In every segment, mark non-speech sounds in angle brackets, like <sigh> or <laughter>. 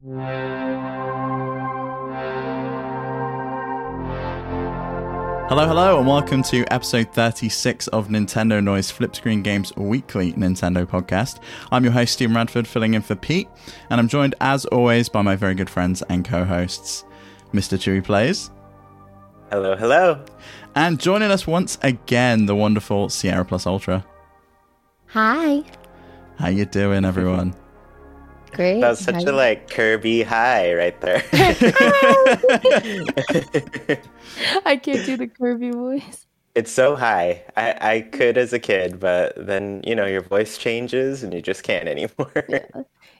Hello, hello, and welcome to episode 36 of Nintendo Noise Flip Screen Games Weekly Nintendo podcast. I'm your host, Stephen Radford, filling in for Pete, and I'm joined, as always, by my very good friends and co hosts, Mr. Chewy Plays. Hello, hello. And joining us once again, the wonderful Sierra Plus Ultra. Hi. How you doing, everyone? <laughs> Great. That was such a like Kirby high right there. <laughs> <laughs> I can't do the Kirby voice. it's so high. I, I could as a kid, but then you know your voice changes and you just can't anymore. Yeah.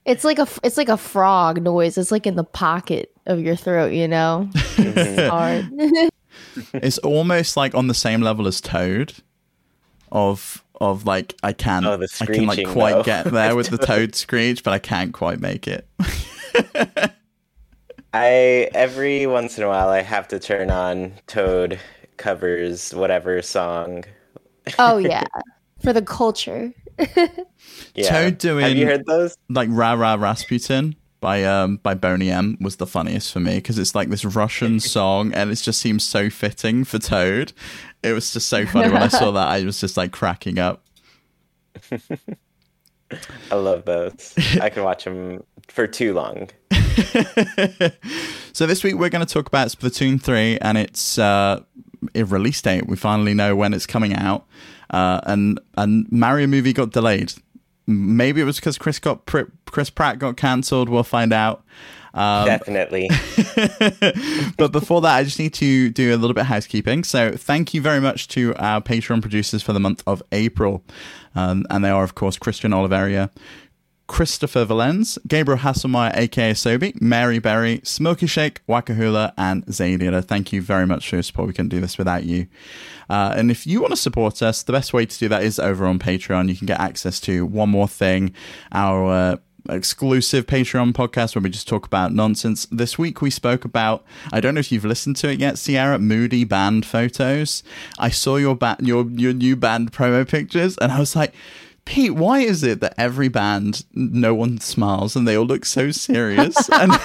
It's like a it's like a frog noise. It's like in the pocket of your throat, you know. Mm-hmm. It's hard. <laughs> it's almost like on the same level as Toad. Of of like I can Oh, the I can like quite though. get there with the <laughs> Toad screech, but I can't quite make it. <laughs> I every once in a while I have to turn on Toad covers whatever song. oh yeah, <laughs> for the culture. Yeah. Toad doing Have you heard those? like Ra Ra Rasputin by um by Boney M was the funniest for me because it's like this Russian <laughs> song and it just seems so fitting for Toad. It was just so funny when I saw that. I was just like cracking up. <laughs> I love those. I can watch them for too long. <laughs> so this week we're going to talk about Splatoon 3 and its uh, release date. We finally know when it's coming out. Uh, and and Mario movie got delayed. Maybe it was because Chris got Chris Pratt got cancelled. We'll find out. Um, Definitely. <laughs> but before that, I just need to do a little bit of housekeeping. So, thank you very much to our Patreon producers for the month of April. Um, and they are, of course, Christian Oliveria, Christopher Valenz, Gabriel Hasselmeyer, aka Sobi, Mary Berry, Smokey Shake, Wakahula, and Zadia. Thank you very much for your support. We couldn't do this without you. Uh, and if you want to support us, the best way to do that is over on Patreon. You can get access to One More Thing, our. Uh, exclusive Patreon podcast where we just talk about nonsense. This week we spoke about I don't know if you've listened to it yet, Sierra, moody band photos. I saw your ba- your your new band promo pictures and I was like Pete, why is it that every band no one smiles and they all look so serious? <laughs> And <laughs>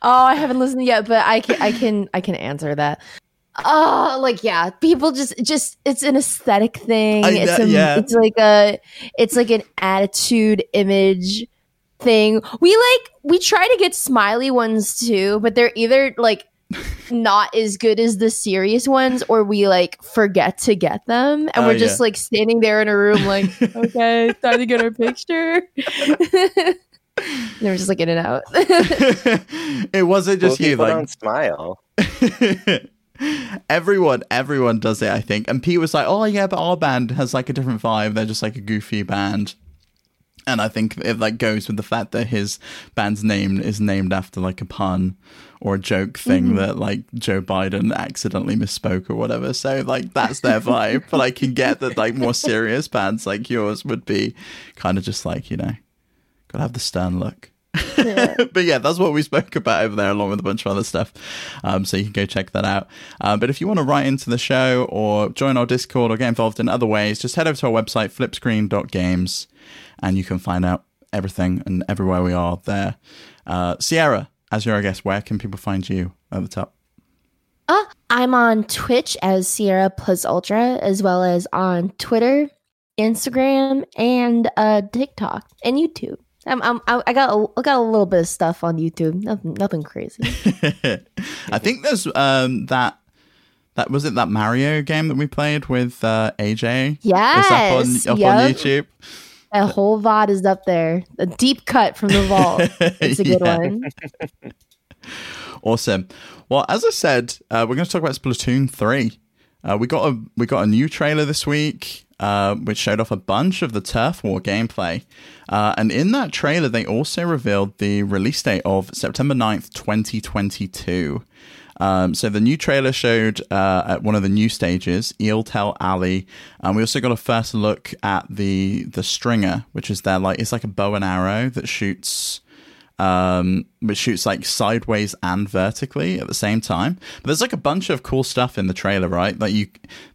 Oh, I haven't listened yet, but I can I can I can answer that. Oh, like yeah, people just just it's an aesthetic thing. I- it's uh, a, yeah. it's like a it's like an attitude image thing. We like we try to get smiley ones too, but they're either like not as good as the serious ones or we like forget to get them and Oh, we're just yeah. like standing there in a room like <laughs> okay time to get our picture. <laughs> And we're just like in and out. <laughs> It wasn't just Well, you, like don't smile. everyone everyone does it i think. And pete was like oh yeah but our band has like a different vibe. They're just like a goofy band and i think it like goes with the fact that his band's name is named after like a pun or a joke thing that like joe biden accidentally misspoke or whatever. So like that's their vibe. But i can get that like more serious bands like yours would be kind of just like you know gotta have the stern look. <laughs> But yeah, that's what we spoke about over there, along with a bunch of other stuff. Um, so you can go check that out. Uh, but if you want to write into the show or join our Discord or get involved in other ways, just head over to our website, flipscreen.games, and you can find out everything and everywhere we are there. Uh, Sierra, as your guest, where can people find you at the top? Uh, I'm on Twitch as Sierra Plus Ultra, as well as on Twitter, Instagram, and uh, TikTok and YouTube. I'm, I'm, I I got a, I got a little bit of stuff on YouTube. Nothing, nothing crazy. <laughs> I think there's um, that. That was it. That Mario game that we played with uh, AJ. Yes, is up on, up yep. on YouTube. A whole VOD is up there. A deep cut from the vault. <laughs> It's a good Yeah. one. <laughs> Awesome. Well, as I said, uh, we're going to talk about Splatoon three. Uh, we got a we got a new trailer this week, uh, which showed off a bunch of the Turf War gameplay. Uh, and in that trailer, they also revealed the release date of September 9th, 2022. Um, so the new trailer showed uh, at one of the new stages, Eeltail Alley, and we also got a first look at the the stringer, which is their like it's like a bow and arrow that shoots um, which shoots like sideways and vertically at the same time. But there's like a bunch of cool stuff in the trailer, right? Like you,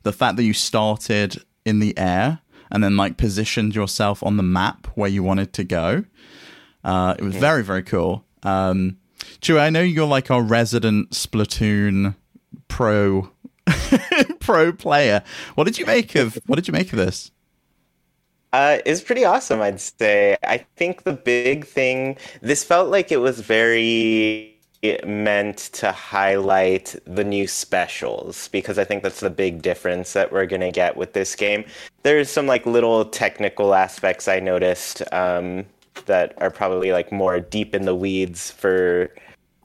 the fact that you started in the air and then like positioned yourself on the map where you wanted to go. Uh, it was very very cool. Um, Chewie, I know you're like our resident Splatoon pro <laughs> pro player. What did you make of what did you make of this? Uh, it's pretty awesome, I'd say. I think the big thing, this felt like it was very meant to highlight the new specials because I think that's the big difference that we're going to get with this game. There's some like little technical aspects I noticed um, that are probably like more deep in the weeds for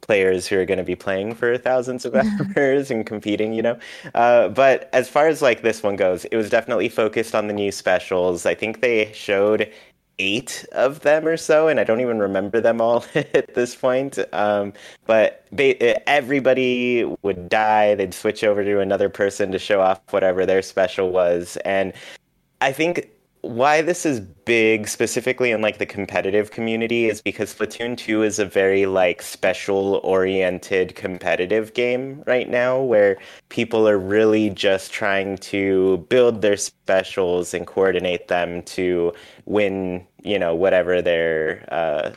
players who are going to be playing for thousands of <laughs> hours and competing, you know. Uh, but as far as like this one goes, it was definitely focused on the new specials. I think they showed eight of them or so, and I don't even remember them all <laughs> at this point. Um, but ba- everybody would die. They'd switch over to another person to show off whatever their special was, and I think why this is big specifically in like the competitive community is because Splatoon 2 is a very like special oriented competitive game right now where people are really just trying to build their specials and coordinate them to win, you know, whatever their uh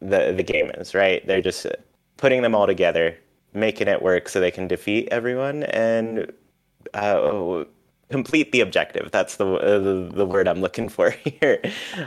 the the game is, right? They're just putting them all together, making it work so they can defeat everyone and uh complete the objective. That's the uh, the, the, word I'm looking for <laughs> here.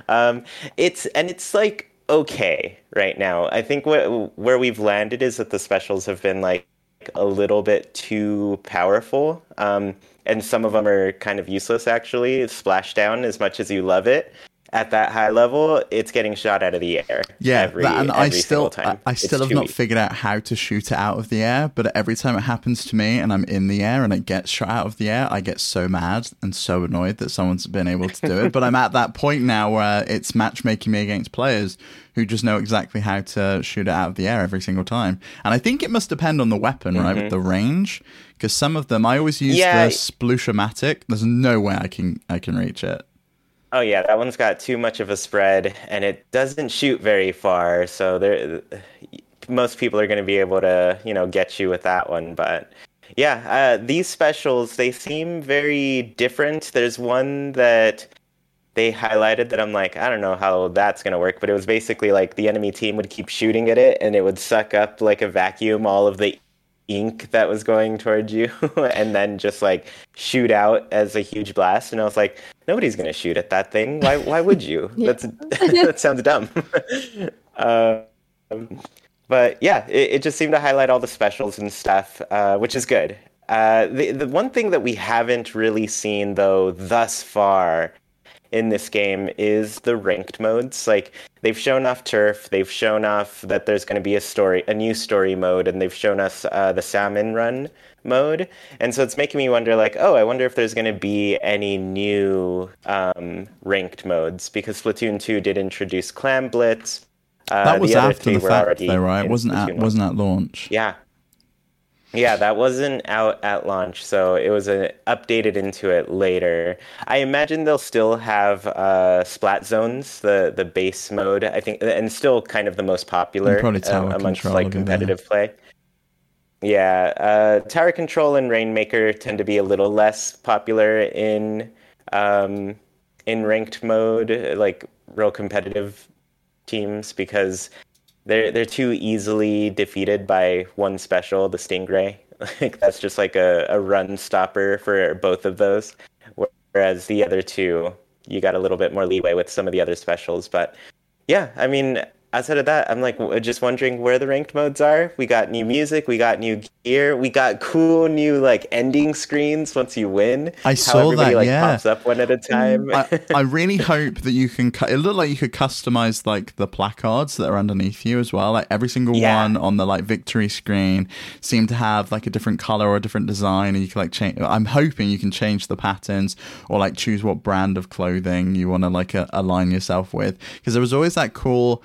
Um, it's and it's like okay right now. I think what where we've landed is that the specials have been like a little bit too powerful. Um, and some of them are kind of useless actually. Splashdown, as much as you love it, at that high level, it's getting shot out of the air. Yeah, every, and every I still, time. I, I still have not figured out how to shoot it out of the air. But every time it happens to me, and I'm in the air and it gets shot out of the air, I get so mad and so annoyed that someone's been able to do it. but I'm at that point now where it's matchmaking me against players who just know exactly how to shoot it out of the air every single time. And I think it must depend on the weapon, mm-hmm. right? With the range, because some of them I always use yeah. the Splooshomatic. There's no way I can I can reach it. Oh yeah, that one's got too much of a spread, and it doesn't shoot very far. So there, most people are going to be able to, you know, get you with that one. But yeah, uh, these specials they seem very different. There's one that they highlighted that I'm like, I don't know how that's going to work, but it was basically like the enemy team would keep shooting at it, and it would suck up like a vacuum all of the ink that was going towards you <laughs> and then just like shoot out as a huge blast and i was like nobody's going to shoot at that thing. Why why would you? <laughs> That's <laughs> that sounds dumb. Uh, <laughs> but yeah it, it, just seemed to highlight all the specials and stuff uh, which is good. Uh, the, the one thing that we haven't really seen though thus far in this game is the ranked modes. Like they've shown off turf, they've shown off that there's going to be a story, a new story mode, and they've shown us uh, the salmon run mode. And so it's making me wonder, like, oh, I wonder if there's going to be any new um, ranked modes because Splatoon 2 did introduce Clam Blitz. Uh, that was the after the fact, though, right? It wasn't at wasn't at launch. Yeah, yeah, that wasn't out at launch, so it was a, updated into it later. I imagine they'll still have uh, splat zones, the the base mode. I think, and still kind of the most popular uh, amongst like competitive play. Yeah, uh, tower control and rainmaker tend to be a little less popular in um, in ranked mode, like real competitive teams, because they're they're too easily defeated by one special, the Stingray. <laughs> Like that's just like a, a run stopper for both of those. Whereas the other two, you got a little bit more leeway with some of the other specials. But yeah, I mean, outside of that, I'm like just wondering where the ranked modes are. We got new music, we got new gear, we got cool new like ending screens once you win. I saw that. Like, yeah, pops up one at a time. I, I, <laughs> really hope that you can. Cu- it looked like you could customize like the placards that are underneath you as well. Like every single yeah. one on the like victory screen seemed to have like a different color or a different design, and you can like change. I'm hoping you can change the patterns or like choose what brand of clothing you want to like uh, align yourself with. Because there was always that cool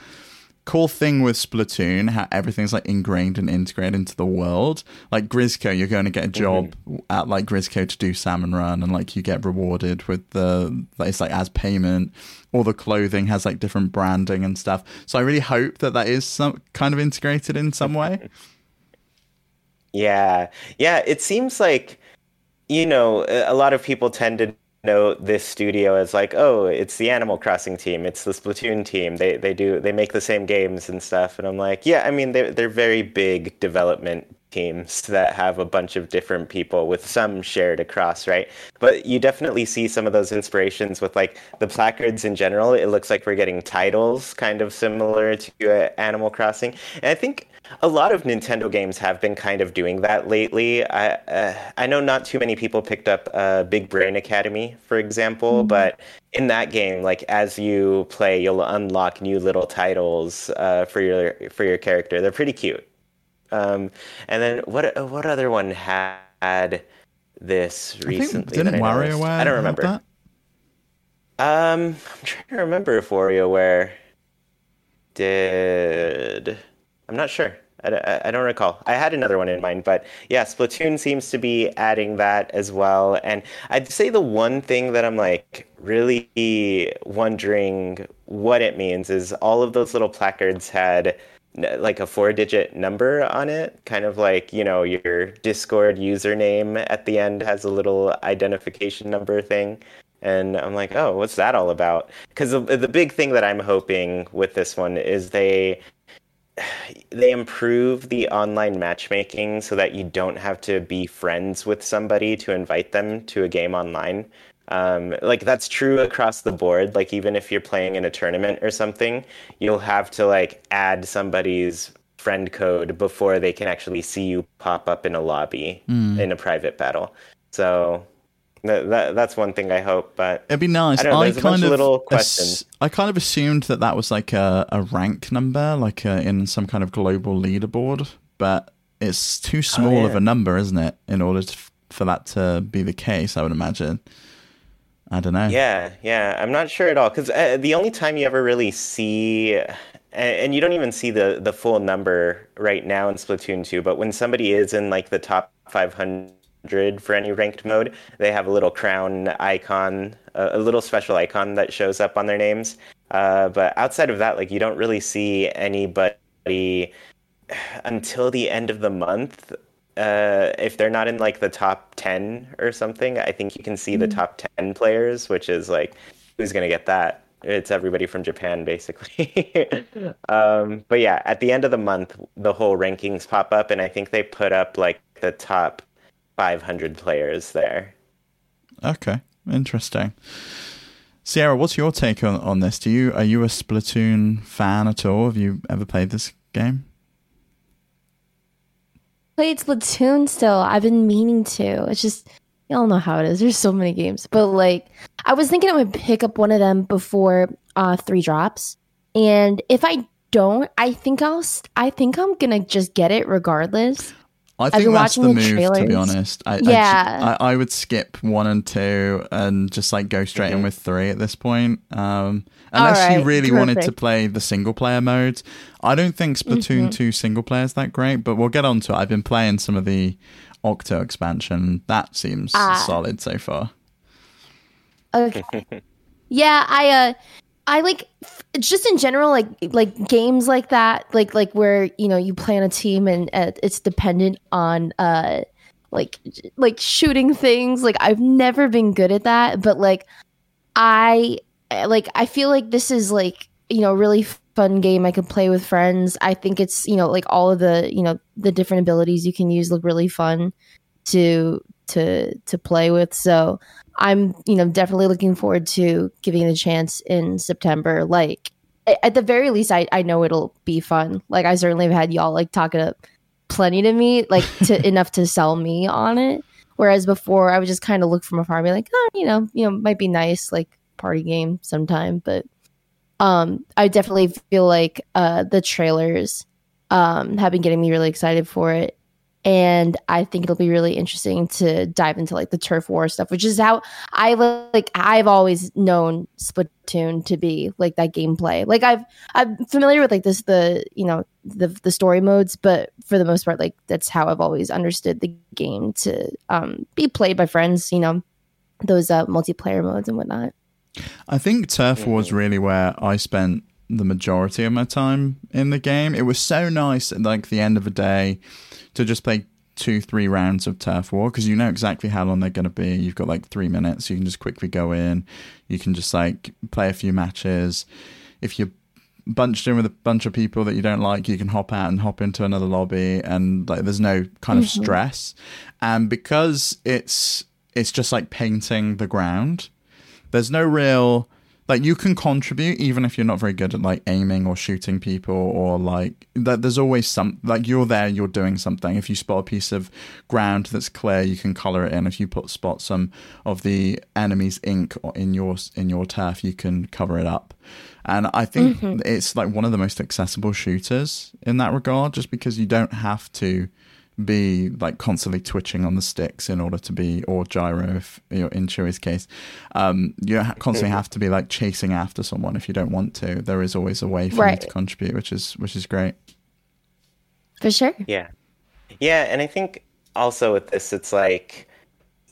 cool thing with Splatoon, how everything's like ingrained and integrated into the world. Like Grizzco, you're going to get a job mm-hmm. at like Grizzco to do salmon run, and like you get rewarded with the it's like as payment. All the clothing has like different branding and stuff. So I really hope that that is some kind of integrated in some way. <laughs> yeah, yeah. It seems like you know a lot of people tend to note this studio as like, oh, it's the Animal Crossing team, it's the Splatoon team. They they do they make the same games and stuff. And I'm like, yeah, I mean they're they're very big development teams that have a bunch of different people with some shared across, right? But you definitely see some of those inspirations with like the placards in general. It looks like we're getting titles kind of similar to uh, Animal Crossing. And I think a lot of Nintendo games have been kind of doing that lately. I uh, I know not too many people picked up uh, Big Brain Academy, for example, mm-hmm. but in that game, like as you play, you'll unlock new little titles uh, for your for your character. They're pretty cute. Um, and then what what other one had this recently? didn't WarioWare? I, I don't remember. That? Um, I'm trying to remember if WarioWare did. I'm not sure. I, I, don't recall. I had another one in mind, but yeah, Splatoon seems to be adding that as well. And I'd say the one thing that I'm like really wondering what it means is all of those little placards had like a four digit number on it kind of like you know your discord username at the end has a little identification number thing and i'm like oh what's that all about because the, the big thing that i'm hoping with this one is they they improve the online matchmaking so that you don't have to be friends with somebody to invite them to a game online um, like that's true across the board. Like even if you're playing in a tournament or something, you'll have to like add somebody's friend code before they can actually see you pop up in a lobby mm. in a private battle. So that, that, that's one thing I hope. But it'd be nice. I, know, I kind of little questions. I kind of assumed that that was like a, a rank number, like a, uh, in some kind of global leaderboard, but it's too small oh, yeah. of a number, isn't it? In order to, for that to be the case, I would imagine. I don't know. Yeah, yeah, I'm not sure at all because uh, the only time you ever really see, and you don't even see the the full number right now in Splatoon 2, but when somebody is in like the top 500 for any ranked mode, they have a little crown icon, a, a little special icon that shows up on their names. Uh, but outside of that, like you don't really see anybody until the end of the month uh, if they're not in like the top 10 or something, I think you can see mm-hmm. the top 10 players, which is like, who's going to get that? It's everybody from Japan, basically. <laughs> um, but yeah, at the end of the month, the whole rankings pop up, and I think they put up like the top 500 players there. Okay, interesting. Sierra, what's your take on, on this? Do you are you a Splatoon fan at all? Have you ever played this game? played Splatoon still. I've been meaning to. It's just y'all know how it is. There's so many games. But like I was thinking I would pick up one of them before uh three drops. And if I don't, I think I'll I think I'm gonna just get it regardless. I think that's the, the move, trailers. to be honest. I, yeah, I, I, would skip one and two and just like go straight mm-hmm. in with three at this point. Um, unless right, you really wanted to play the single player modes. I don't think Splatoon mm-hmm. 2 single player is that great, but we'll get on to it. I've been playing some of the Octo expansion. That seems ah. solid so far. Okay. yeah, I uh I like just in general like like games like that like like where you know you play on a team and uh, it's dependent on uh like like shooting things. Like I've never been good at that but like I like I feel like this is like you know really fun game I could play with friends. I think it's you know like all of the you know the different abilities you can use look really fun to to to play with so I'm, you know, definitely looking forward to giving it a chance in September. Like, at the very least, I, I know it'll be fun. Like, I certainly have had y'all like talking up plenty to me, like to <laughs> enough to sell me on it. Whereas before, I would just kind of look from afar and be like, oh, you know, you know, might be nice, like party game sometime. But um, I definitely feel like uh, the trailers um, have been getting me really excited for it and I think it'll be really interesting to dive into like the turf war stuff, which is how I like I've always known Splatoon to be like that gameplay. Like I've I'm familiar with like this the you know the the story modes, but for the most part, like that's how I've always understood the game to um, be played by friends. You know, those uh, multiplayer modes and whatnot. I think turf war was really where I spent the majority of my time in the game. It was so nice at like the end of the day to just play two, three rounds of turf war because you know exactly how long they're going to be. You've got like three minutes. You can just quickly go in. You can just like play a few matches. If you're bunched in with a bunch of people that you don't like, you can hop out and hop into another lobby, and like there's no kind of mm-hmm. stress. And because it's it's just like painting the ground, there's no real like you can contribute even if you're not very good at like aiming or shooting people or like that there's always some like you're there you're doing something. If you spot a piece of ground that's clear you can color it in. If you put spot some of the enemy's ink or in your in your turf you can cover it up. And i think mm-hmm. it's like one of the most accessible shooters in that regard just because you don't have to be like constantly twitching on the sticks in order to be or gyro if you know, in Chewy's case. Um, you constantly have to be like chasing after someone if you don't want to. There is always a way for right. you to contribute which is which is great. For sure. Yeah. Yeah and I think also with this it's like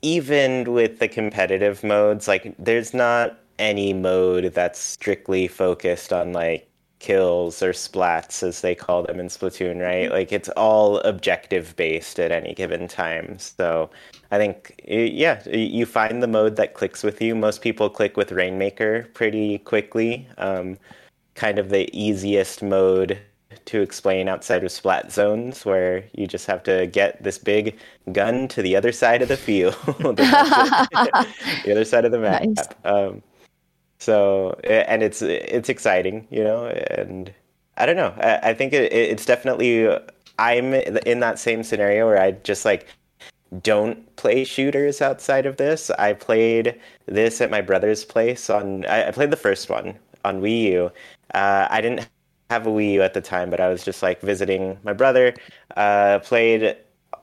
even with the competitive modes like there's not any mode that's strictly focused on like kills or splats as they call them in Splatoon, right? Like it's all objective based at any given time. So I think yeah, you find the mode that clicks with you. Most people click with Rainmaker pretty quickly. Um, kind of the easiest mode to explain outside of splat zones where you just have to get this big gun to the other side of the field <laughs> the <laughs> other side of the map nice. um, so and it's it's exciting, you know, and I don't know. I, I think it, it's definitely I'm in that same scenario where I just like don't play shooters outside of this. I played this at my brother's place on. I, I played the first one on Wii U. Uh, I didn't have a Wii U at the time, but I was just like visiting my brother. Uh, played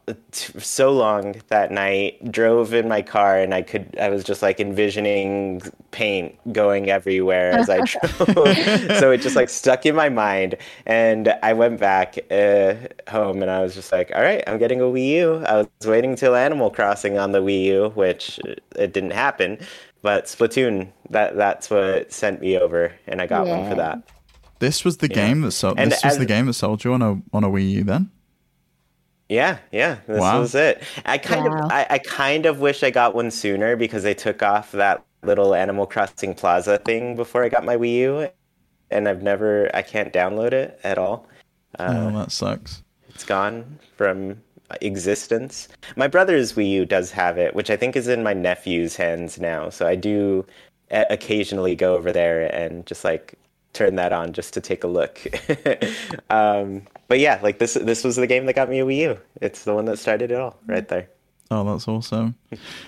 <laughs> so long that night drove in my car and i could i was just like envisioning paint going everywhere as i <laughs> drove. <laughs> So it just like stuck in my mind. And i went back uh, home and i was just like all right i'm getting a wii u. I was waiting till animal crossing on the wii u which it didn't happen but splatoon that that's what sent me over and i got yeah. one for that. This was the yeah. game that sold this was as, the game that sold you on a on a wii u then yeah, yeah, this wow. was it. I kind wow. of, I, I kind of wish I got one sooner because they took off that little Animal Crossing Plaza thing before I got my Wii U, and I've never, I can't download it at all. Uh, oh, that sucks. It's gone from existence. My brother's Wii U does have it, which I think is in my nephew's hands now. So I do occasionally go over there and just like turn that on just to take a look. <laughs> um, but yeah, like this this was the game that got me a Wii U. It's the one that started it all, right there. Oh, that's awesome.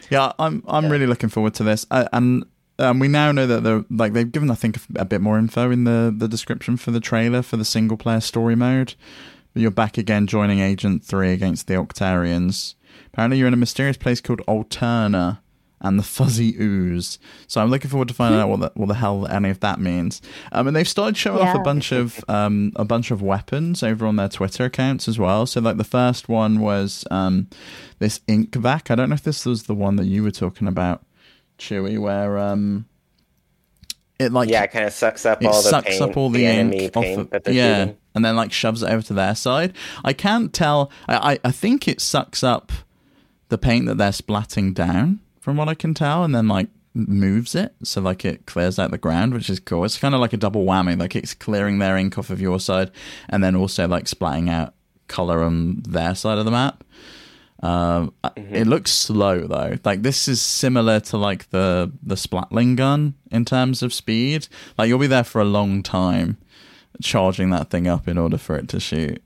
Yeah, I'm I'm yeah. really looking forward to this, uh, and um, we now know that they're like they've given I think a bit more info in the the description for the trailer for the single player story mode. You're back again, joining Agent Three against the Octarians. Apparently, you're in a mysterious place called Alterna, and the fuzzy ooze. So I'm looking forward to finding out what the, what the hell any of that means. Um, and they've started showing yeah. off a bunch of um, a bunch of weapons over on their Twitter accounts as well. So like the first one was um, this ink vac. I don't know if this was the one that you were talking about, Chewy, where um, it like yeah, it kind of sucks up all the sucks paint, up all the, the enemy paint the, that yeah, shooting. and then like shoves it over to their side. I can't tell. I, I I think it sucks up the paint that they're splatting down from what I can tell, and then like moves it so like it clears out the ground, which is cool. It's kind of like a double whammy, like it's clearing their ink off of your side, and then also like splatting out color on their side of the map. Um, mm-hmm. It looks slow though. Like this is similar to like the the splatling gun in terms of speed. Like you'll be there for a long time charging that thing up in order for it to shoot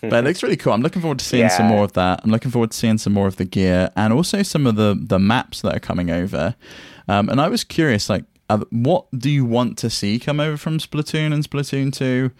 but it looks really cool. I'm looking forward to seeing yeah. some more of that. I'm looking forward to seeing some more of the gear and also some of the the maps that are coming over. Um, and I was curious, like, uh, what do you want to see come over from Splatoon and Splatoon Two?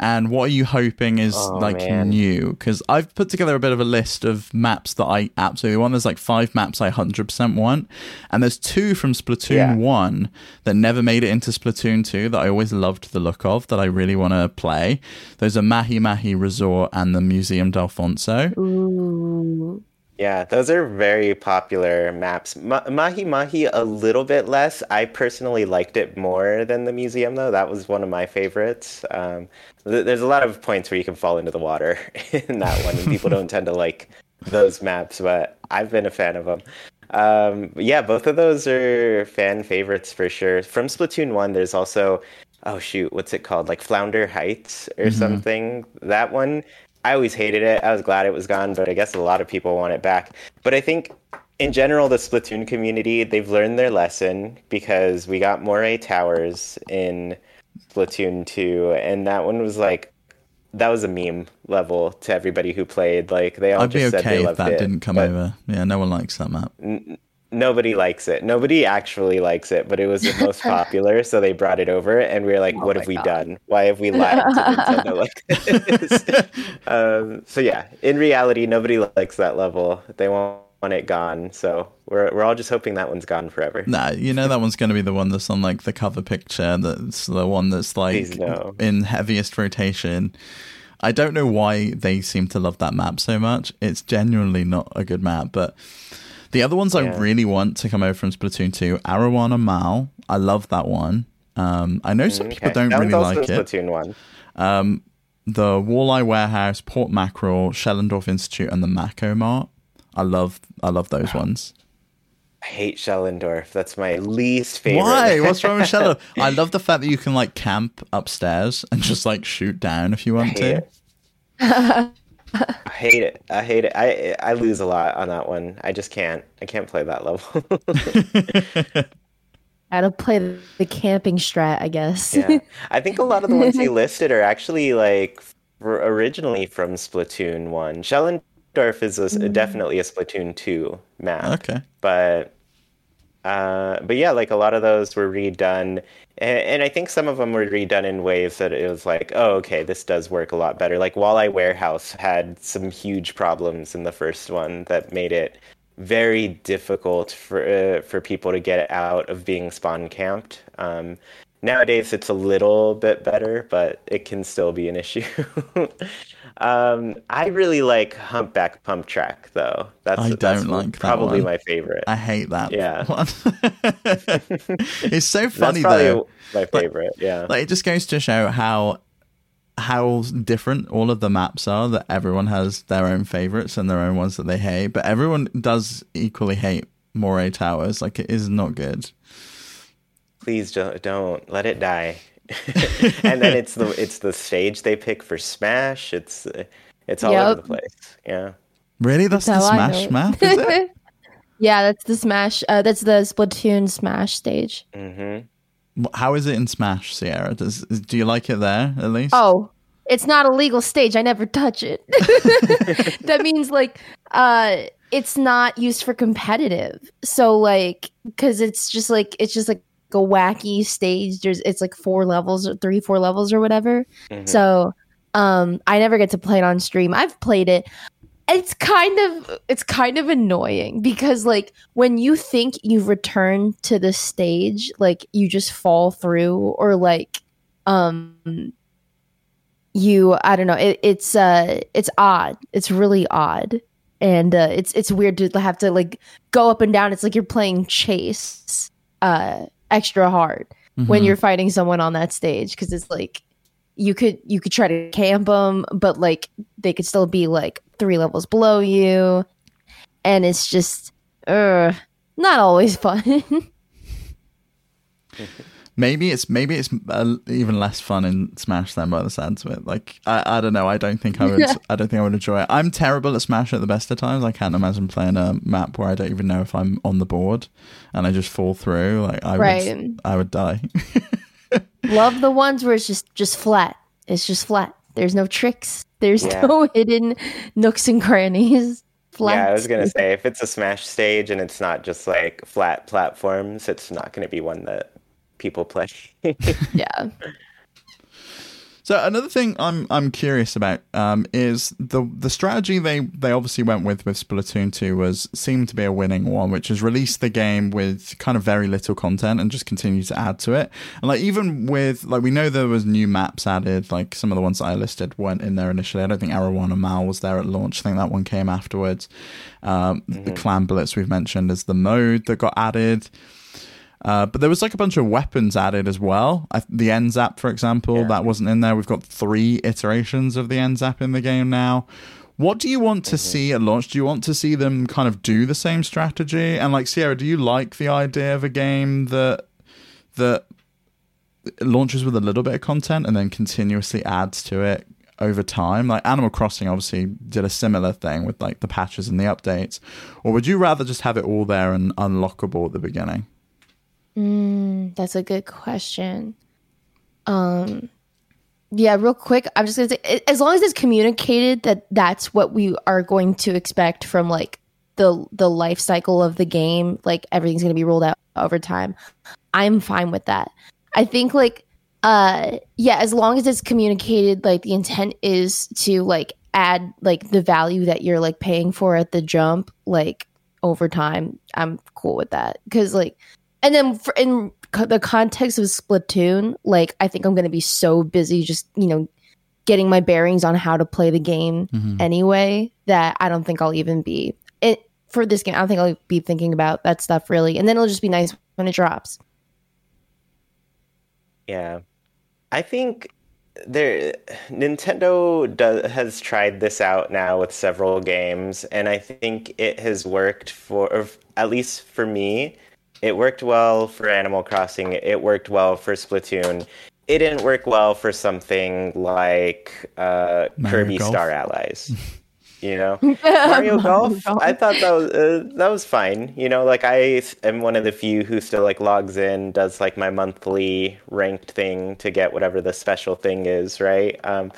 And what are you hoping is oh, like man. new? Because I've put together a bit of a list of maps that I absolutely want. There's like five maps I 100% want, and there's two from Splatoon yeah. 1 that never made it into Splatoon 2 that I always loved the look of that I really want to play. Those are Mahi Mahi Resort and the Museum d'Alfonso. Ooh. Yeah, those are very popular maps. Ma- Mahi Mahi a little bit less. I personally liked it more than the museum though. That was one of my favorites. Um, th- there's a lot of points where you can fall into the water <laughs> in that one, and people don't tend to like those maps, but I've been a fan of them. Um, yeah, both of those are fan favorites for sure. From Splatoon 1, there's also, oh shoot, what's it called? Like Flounder Heights or something. That one, I always hated it. I was glad it was gone, but I guess a lot of people want it back. But I think in general, the Splatoon community, they've learned their lesson because we got Moray Towers in Splatoon 2, and that one was like, that was a meme level to everybody who played. Like they all I'd be just said okay they if loved that it. didn't come over. Yeah, no one likes that map. Nobody likes it. Nobody actually likes it, but it was the <laughs> most popular, so they brought it over, and we were like, Oh "What my have we God. done? Why have we lied to like <laughs> um, so yeah, in reality, nobody likes that level. They want want it gone. So we're we're all just hoping that one's gone forever. Nah, you know that one's going to be the one that's on like the cover picture. That's the one that's like no. in heaviest rotation. I don't know why they seem to love that map so much. It's genuinely not a good map, but the other ones I really want to come over from Splatoon 2, Arowana Mall. I love that one. Um, I know some people don't that really one's also like it. Splatoon one. Um, the Walleye Warehouse, Port Mackerel, Shellendorf Institute, and the Mako Mart. I love, I love those ones. I hate Shellendorf. That's my least favorite. Why? What's wrong with <laughs> Shellendorf? I love the fact that you can like camp upstairs and just like shoot down if you want to. <laughs> it. I hate it. I hate it. I I lose a lot on that one. I just can't. I can't play that level. <laughs> Gotta play the, the camping strat, I guess. yeah, I think a lot of the ones you <laughs> listed are actually like r- originally from Splatoon One. Shellendorf is a, s- mm. definitely a Splatoon Two map, Okay. but uh, but yeah, like a lot of those were redone, and, and I think some of them were redone in ways that it was like, oh, okay, this does work a lot better. Like Walleye Warehouse had some huge problems in the first one that made it very difficult for uh, for people to get out of being spawn camped. Um, nowadays, it's a little bit better, but it can still be an issue. <laughs> um, I really like Humpback Pump Track, though. That's I don't like that probably my favorite. I hate that Yeah. <laughs> one. <laughs> it's so funny though. my favorite. yeah. Like it just goes to show how how different all of the maps are that everyone has their own favorites and their own ones that they hate, but everyone does equally hate Moray Towers. Like it is not good. Please don't don't let it die. <laughs> and then it's the <laughs> it's the stage they pick for Smash. It's uh, it's all over the place. Yeah. Really? That's the That's how I know Smash map, is it? <laughs> yeah, that's the Smash. Uh, that's the Splatoon Smash stage. hmm How is it in Smash, Sierra? Does do you like it there at least? Oh, it's not a legal stage. I never touch it. that means like uh it's not used for competitive. So like cuz it's just like it's just like a wacky stage. There's it's like four levels or three four levels or whatever. Mhm. So um I never get to play it on stream. I've played it. It's kind of it's kind of annoying because like when you think you've returned to the stage, like you just fall through or like um you I don't know, it, it's uh it's odd. It's really odd. And uh it's it's weird to have to like go up and down. It's like you're playing chase uh extra hard when Mhm. you're fighting someone on that stage because it's like you could you could try to camp them but like they could still be like three levels below you and it's just uh not always fun <laughs> Maybe it's maybe it's uh, even less fun in Smash than by the sounds of it. Like I, I don't know. I don't think I would. I don't think I would enjoy it. I'm terrible at Smash at the best of times. I can't imagine playing a map where I don't even know if I'm on the board and I just fall through. Like I Right. would, I would die. <laughs> love the ones where it's just just flat it's just flat there's no tricks there's Yeah. no <laughs> hidden nooks and crannies flat Yeah, I was gonna say if it's a Smash stage and it's not just like flat platforms, it's not gonna be one that people play. <laughs> yeah So another thing I'm I'm curious about um, is the the strategy they they obviously went with with Splatoon 2 was seemed to be a winning one, which is release the game with kind of very little content and just continue to add to it. And like even with like we know there was new maps added, like some of the ones that I listed weren't in there initially. I don't think Arowana Mall was there at launch. I think that one came afterwards. Um, mm-hmm. The Clam Blitz we've mentioned as the mode that got added. Uh, but there was like a bunch of weapons added as well. I, the N-ZAP, for example, yeah. that wasn't in there. We've got three iterations of the N-ZAP in the game now. What do you want to mm-hmm. see at launch? Do you want to see them kind of do the same strategy? And like Sierra, do you like the idea of a game that that launches with a little bit of content and then continuously adds to it over time? Like Animal Crossing obviously did a similar thing with like the patches and the updates. Or would you rather just have it all there and unlockable at the beginning? Mm, that's a good question. Um, yeah, real quick, I'm just gonna say, as long as it's communicated that that's what we are going to expect from like the the life cycle of the game, like everything's gonna be rolled out over time. I'm fine with that. I think like uh yeah, as long as it's communicated, like the intent is to like add like the value that you're like paying for at the jump, like over time. I'm cool with that because like and then for, in co- the context of Splatoon, like I think I'm going to be so busy just you know getting my bearings on how to play the game mm-hmm. anyway that I don't think I'll even be it for this game. I don't think I'll be thinking about that stuff really, and then it'll just be nice when it drops. Yeah, I think there Nintendo does, has tried this out now with several games, and I think it has worked for at least for me it worked well for Animal Crossing. It worked well for Splatoon. It didn't work well for something like uh, Kirby Golf. Star Allies. <laughs> You know, Mario, <laughs> Golf. Golf. I thought that was uh, that was fine. You know, like I am one of the few who still like logs in, does like my monthly ranked thing to get whatever the special thing is, right? Um,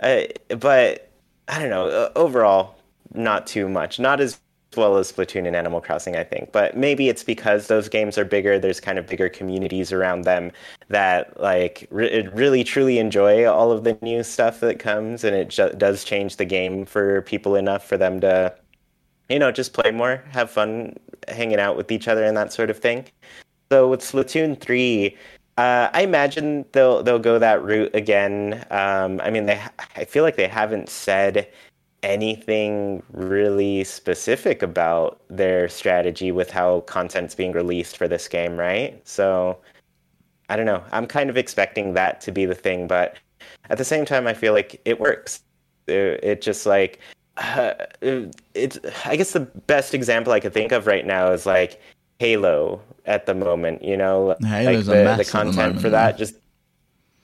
uh, but I don't know. Uh, overall, not too much. Not as well as Splatoon and Animal Crossing, I think. But maybe it's because those games are bigger. There's kind of bigger communities around them that like re- really truly enjoy all of the new stuff that comes, and it ju- does change the game for people enough for them to, you know, just play more, have fun, hanging out with each other, and that sort of thing. So with Splatoon three. Uh, I imagine they'll they'll go that route again. Um, I mean, they I feel like they haven't said anything really specific about their strategy with how content's being released for this game, right? So I don't know. I'm kind of expecting that to be the thing, but at the same time, I feel like it works. It, it just like uh, it's. I guess the best example I could think of right now is like Halo at the moment. You know, Halo's like the, the content moment, for that just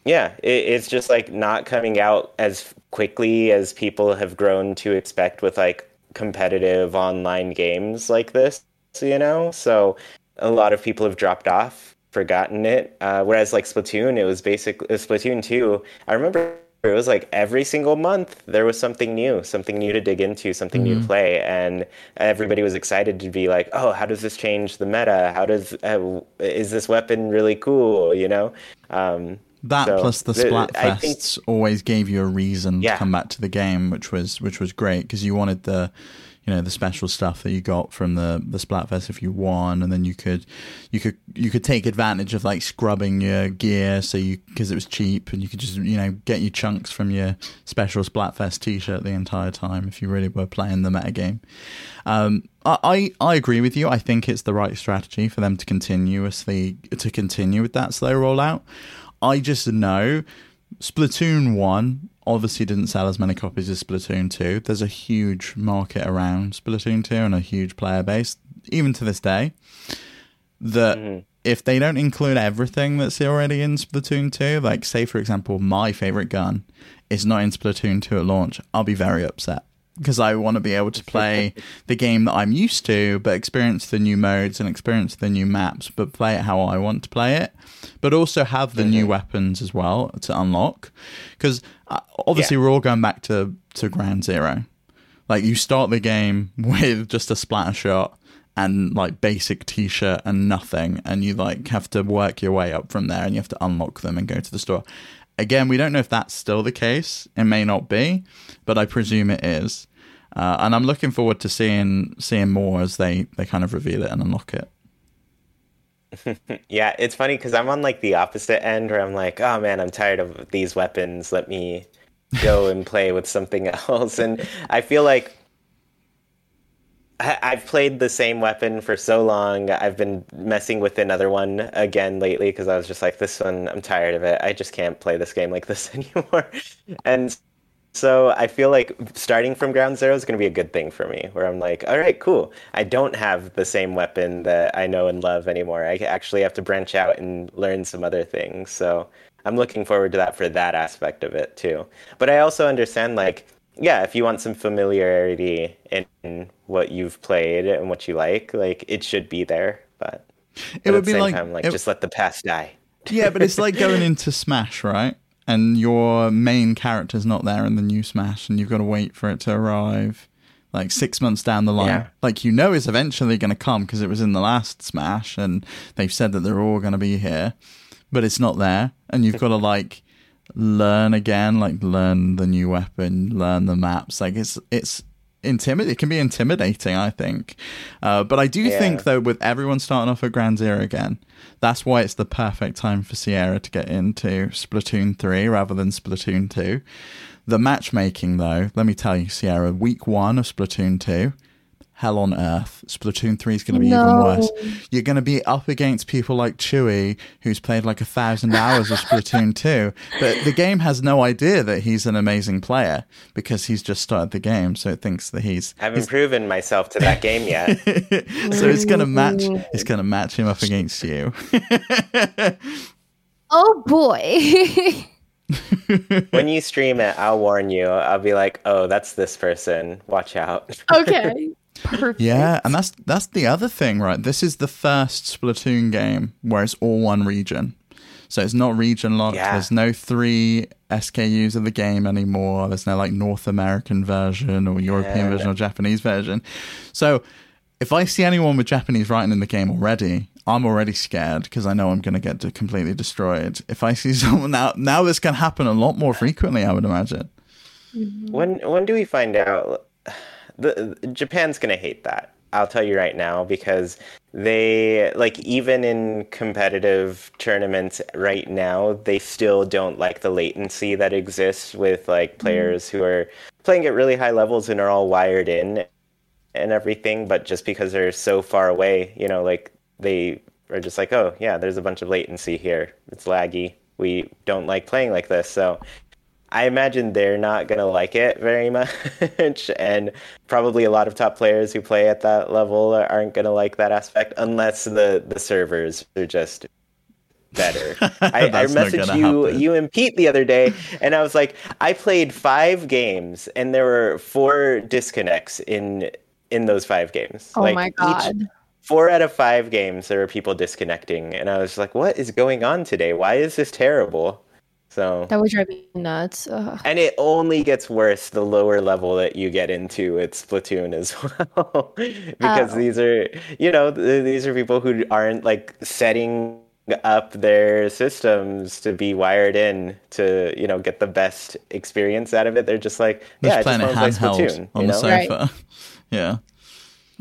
yeah, it, it's just like not coming out as quickly as people have grown to expect with like competitive online games like this, you know? So a lot of people have dropped off, forgotten it. Uh, whereas like Splatoon, it was basically uh, Splatoon 2. I remember it was like every single month there was something new, something new to dig into, something mm-hmm. new to mm-hmm. play, and everybody was excited to be like, "Oh, how does this change the meta? How does uh, is this weapon really cool?" You know, um, that so, plus the Splatfests think, always gave you a reason yeah. to come back to the game, which was which was great because you wanted the you know the special stuff that you got from the the Splatfest if you won, and then you could you could you could take advantage of like scrubbing your gear so you because it was cheap and you could just you know get your chunks from your special Splatfest T-shirt the entire time if you really were playing the meta game. Um, I I agree with you. I think it's the right strategy for them to continuously to continue with that slow rollout. I just know Splatoon 1 obviously didn't sell as many copies as Splatoon 2. There's a huge market around Splatoon 2 and a huge player base, even to this day. That mm. if they don't include everything that's already in Splatoon 2, like, say, for example, my favorite gun is not in Splatoon 2 at launch, I'll be very upset because I want to be able to play <laughs> the game that I'm used to, but experience the new modes and experience the new maps, but play it how I want to play it, but also have the mm-hmm. new weapons as well to unlock. Because uh, obviously, yeah. we're all going back to, to ground zero. Like, you start the game <laughs> with just a splatter shot and like basic t-shirt and nothing and you like have to work your way up from there and you have to unlock them and go to the store again, we don't know if that's still the case. It may not be, but I presume it is. Uh, and I'm looking forward to seeing seeing more as they they kind of reveal it and unlock it. <laughs> yeah, it's funny because I'm on like the opposite end where I'm like, oh man, I'm tired of these weapons. Let me go and play with something <laughs> else. And I feel like I've played the same weapon for so long. I've been messing with another one again lately because I was just like, this one, I'm tired of it. I just can't play this game like this <laughs> anymore. and so I feel like starting from ground zero is going to be a good thing for me, where I'm like, all right, cool. I don't have the same weapon that I know and love anymore. I actually have to branch out and learn some other things. So I'm looking forward to that for that aspect of it too. But I also understand, like, yeah, if you want some familiarity in what you've played and what you like, like it should be there. But It at would the be same like time, like it- just let the past die. Yeah, but it's like going <laughs> into Smash, right? And your main character's not there in the new Smash, and you've got to wait for it to arrive like six months down the line. Yeah. Like, you know, it's eventually going to come because it was in the last Smash, and they've said that they're all going to be here, but it's not there. And you've got to like learn again, like learn the new weapon, learn the maps. Like, it's, it's, Intimid- it can be intimidating, I think. Uh, but I do Yeah. think, though, with everyone starting off at Ground Zero again, that's why it's the perfect time for Sierra to get into Splatoon 3 rather than Splatoon 2. The matchmaking, though, let me tell you, Sierra, week one of Splatoon 2, hell on earth. Splatoon 3 is going to be even worse. You're going to be up against people like Chewy, who's played like a thousand hours of Splatoon <laughs> 2, but the game has no idea that he's an amazing player because he's just started the game, so it thinks that he's. I haven't proven myself to that game yet. <laughs> so it's going <laughs> to match. It's going to match him up against you. Oh boy. when you stream it, I'll warn you. I'll be like, "Oh, that's this person. Watch out." okay. Perfect. Yeah, and that's that's the other thing, right? This is the first Splatoon game where it's all one region. So it's not region locked. Yeah. There's no three SKUs of the game anymore. There's no like North American version or European Yeah. version or Japanese version. So if I see anyone with Japanese writing in the game already, I'm already scared because I know I'm going to get completely destroyed. If I see <laughs> someone now, now this can happen a lot more frequently, I would imagine. When when do we find out? The Japan's gonna hate that. I'll tell you right now because they like even in competitive tournaments right now they still don't like the latency that exists with like mm-hmm. players who are playing at really high levels and are all wired in and everything but just because they're so far away you know like they are just like oh yeah there's a bunch of latency here. It's laggy. We don't like playing like this. So I imagine they're not going to like it very much. <laughs> and probably a lot of top players who play at that level aren't going to like that aspect unless the, the servers are just better. <laughs> I, I messaged you, happen. you and Pete the other day, and I was like, I played five games, and there were four disconnects in in those five games. Oh like my each- god. four out of five games there were people disconnecting, and I was like, what is going on today? Why is this terrible? So That would drive me nuts. Ugh. and it only gets worse the lower level that you get into with Splatoon as <laughs> well. because Oh. these are, you know, th- these are people who aren't like setting up their systems to be wired in to, you know, get the best experience out of it. They're just like, yeah, I Just just playing it want to play handheld Splatoon. on You the know? Right. sofa. <laughs> Yeah.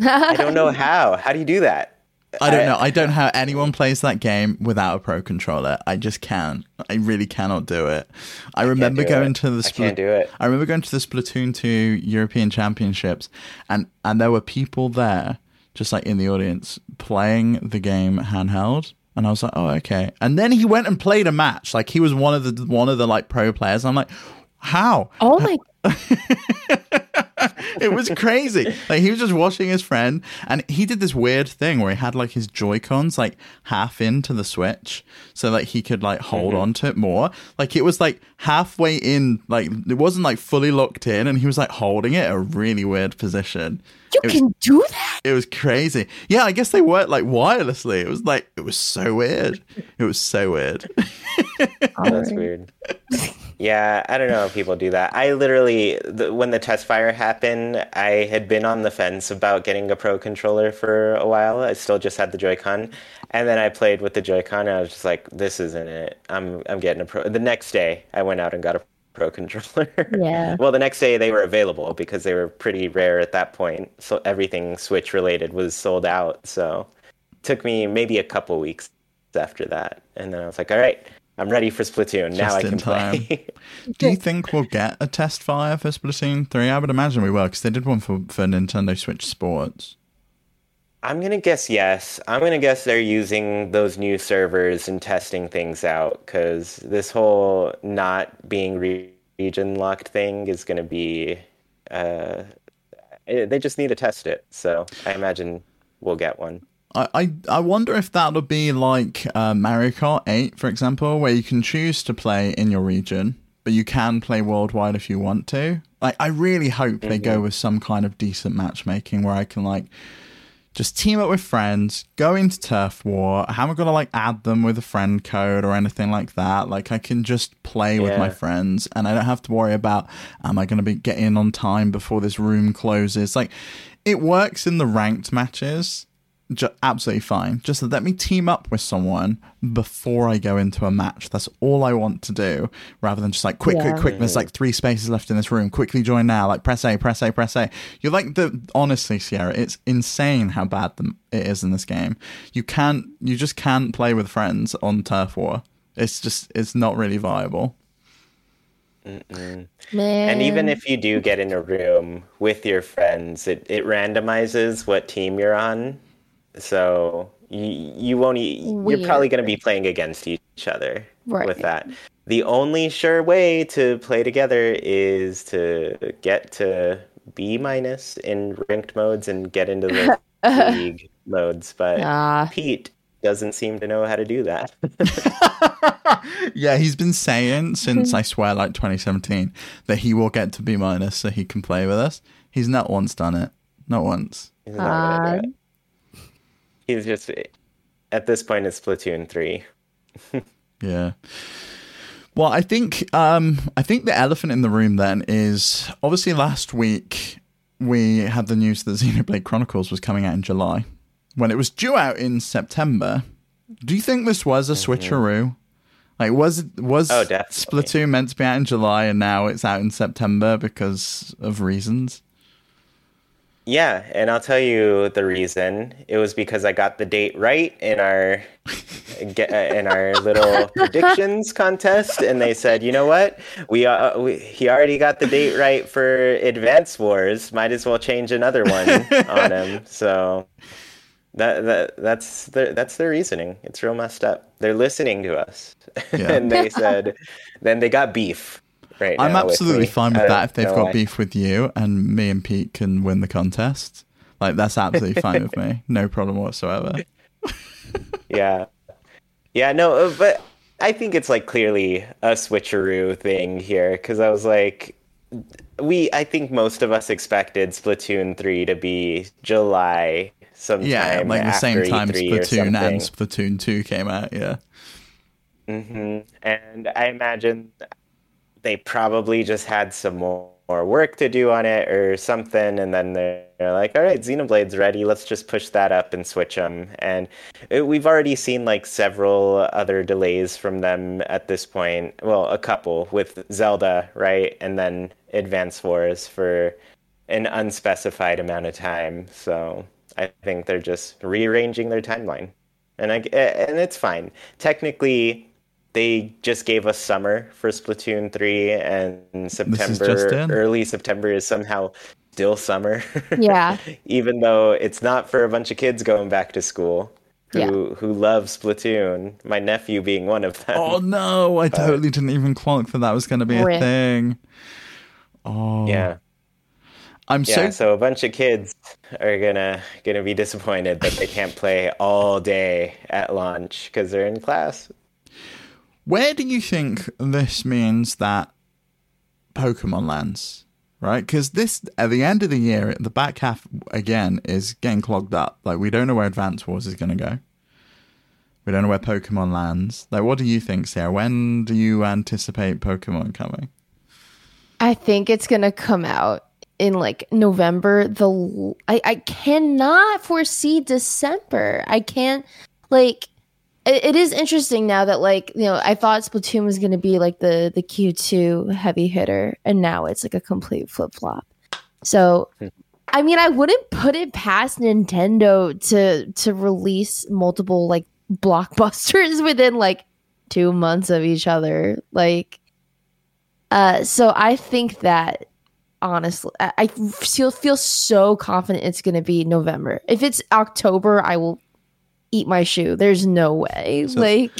I don't know how. How do you do that? I don't know. Uh, I don't know how anyone plays that game without a pro controller. I just can't. I really cannot do it. I, remember do going it. to the I can't do it. I remember going to the Splatoon 2 European Championships and and there were people there just like in the audience playing the game handheld and I was like, "Oh, okay." And then he went and played a match. Like he was one of the one of the like pro players. I'm like, "How?" Oh my <laughs> <laughs> it was crazy. Like he was just watching his friend, and he did this weird thing where he had like his Joy Cons like half into the Switch, so that he could like hold mm-hmm. on to it more. Like it was like halfway in, like it wasn't like fully locked in, and he was like holding it at a really weird position. you It was- can do that? It was crazy. Yeah, I guess they worked like wirelessly. It was like it was so weird. It was so weird. <laughs> oh, That's weird. <laughs> Yeah, I don't know if people do that. I literally, the, when the test fire happened, I had been on the fence about getting a pro controller for a while. I still just had the Joy-Con, and then I played with the Joy-Con, and I was just like, "This isn't it. I'm I'm getting a pro." The next day, I went out and got a pro controller. Yeah. <laughs> well, the next day they were available because they were pretty rare at that point. So everything Switch related was sold out. So it took me maybe a couple weeks after that, and then I was like, "All right." I'm ready for Splatoon. now I can time. play. <laughs> Do you think we'll get a test fire for Splatoon 3? I would imagine we will, because they did one for, for Nintendo Switch Sports. I'm gonna guess yes. I'm gonna guess they're using those new servers and testing things out because this whole not being re- region locked thing is gonna be. Uh, eh, they just need to test it, so I imagine we'll get one. I, I, I wonder if that'll be like uh, Mario Kart 8, for example, where you can choose to play in your region, but you can play worldwide if you want to. Like, I really hope they go with some kind of decent matchmaking where I can like just team up with friends, go into Turf War. I haven't got to like add them with a friend code or anything like that. Like I can just play with my friends and I don't have to worry about am I going to be getting in on time before this room closes. Like it works in the ranked matches. Ju- absolutely fine. Just let me team up with someone before I go into a match. That's all I want to do, rather than just like quick, Yeah. quick, quick. There's like three spaces left in this room. Quickly join now. Like press A, press A, press A. You're like the honestly, Sierra. It's insane how bad the, it is in this game. You can't. You just can't play with friends on Turf War. It's just. It's not really viable. And even if you do get in a room with your friends, it, it randomizes what team you're on. So you you won't e- you're probably going to be playing against each other Right. with that. The only sure way to play together is to get to B minus in ranked modes and get into the <laughs> league modes, but. Pete doesn't seem to know how to do that. <laughs> Yeah, he's been saying since <laughs> I swear like 2017 that he will get to B minus so he can play with us. He's not once done it. Not once. He's not gonna do Ah. it. He's just at this point it's Splatoon 3. <laughs> Yeah. Well, I think um I think the elephant in the room then is obviously last week we had the news that Xenoblade Chronicles was coming out in July when it was due out in September. Do you think this was a switcheroo? Like was was Oh, definitely. Splatoon meant to be out in July and now it's out in September because of reasons? Yeah, and I'll tell you the reason. It was because I got the date right in our uh, in our little <laughs> predictions contest, and they said, you know what, we, uh, we he already got the date right for Advance Wars. Might as well change another one on him. <laughs> So that that that's their that's their reasoning. It's real messed up. They're listening to us, <laughs> Yeah. and they said, then they got beef. Right I'm absolutely fine with that if they've got why. beef with you and me and Pete can win the contest. Like that's absolutely fine with me. <laughs> No problem whatsoever. <laughs> Yeah. Yeah, no, uh, but I think it's like clearly a switcheroo thing here because I was like, we, I think most of us expected Splatoon 3 to be July sometime. Yeah, like the same time E3 or Splatoon and. Splatoon 2 came out, yeah. hmm And I imagine they probably just had some more, more work to do on it or something. And then they're, they're like, all right, Xenoblade's ready. Let's just push that up and switch them. And it, we've already seen like several other delays from them at this point. Well, a couple with Zelda, right? And then Advance Wars for an unspecified amount of time. So I think they're just rearranging their timeline. And I, and it's fine. Technically, they just gave us summer for Splatoon 3 and September just in? early September is somehow still summer. <laughs> Yeah. Even though it's not for a bunch of kids going back to school who Yeah. who love Splatoon, my nephew being one of them. Oh no, I totally didn't even clock that that was going to be a thing. Oh, yeah. I'm Yeah, so so a bunch of kids are gonna gonna be disappointed that they can't play all day at launch because they're in class. Where do you think this means that Pokemon lands? Right? Because this, at the end of the year, the back half, again, is getting clogged up. Like, we don't know where Advance Wars is going to go. We don't know where Pokemon lands. Like, what do you think, Sierra? When do you anticipate Pokemon coming? I think it's gonna come out in like November. The I, I cannot foresee December. I can't like it, it is interesting now that like you know I thought Splatoon was gonna be like the the Q two heavy hitter, and now it's like a complete flip flop. So. I mean, I wouldn't put it past Nintendo to to release multiple like blockbusters <laughs> within like two months of each other. Like, uh, so I think that honestly, I, I feel feel so confident it's going to be November. If it's October, I will eat my shoe. There's no way. So- like,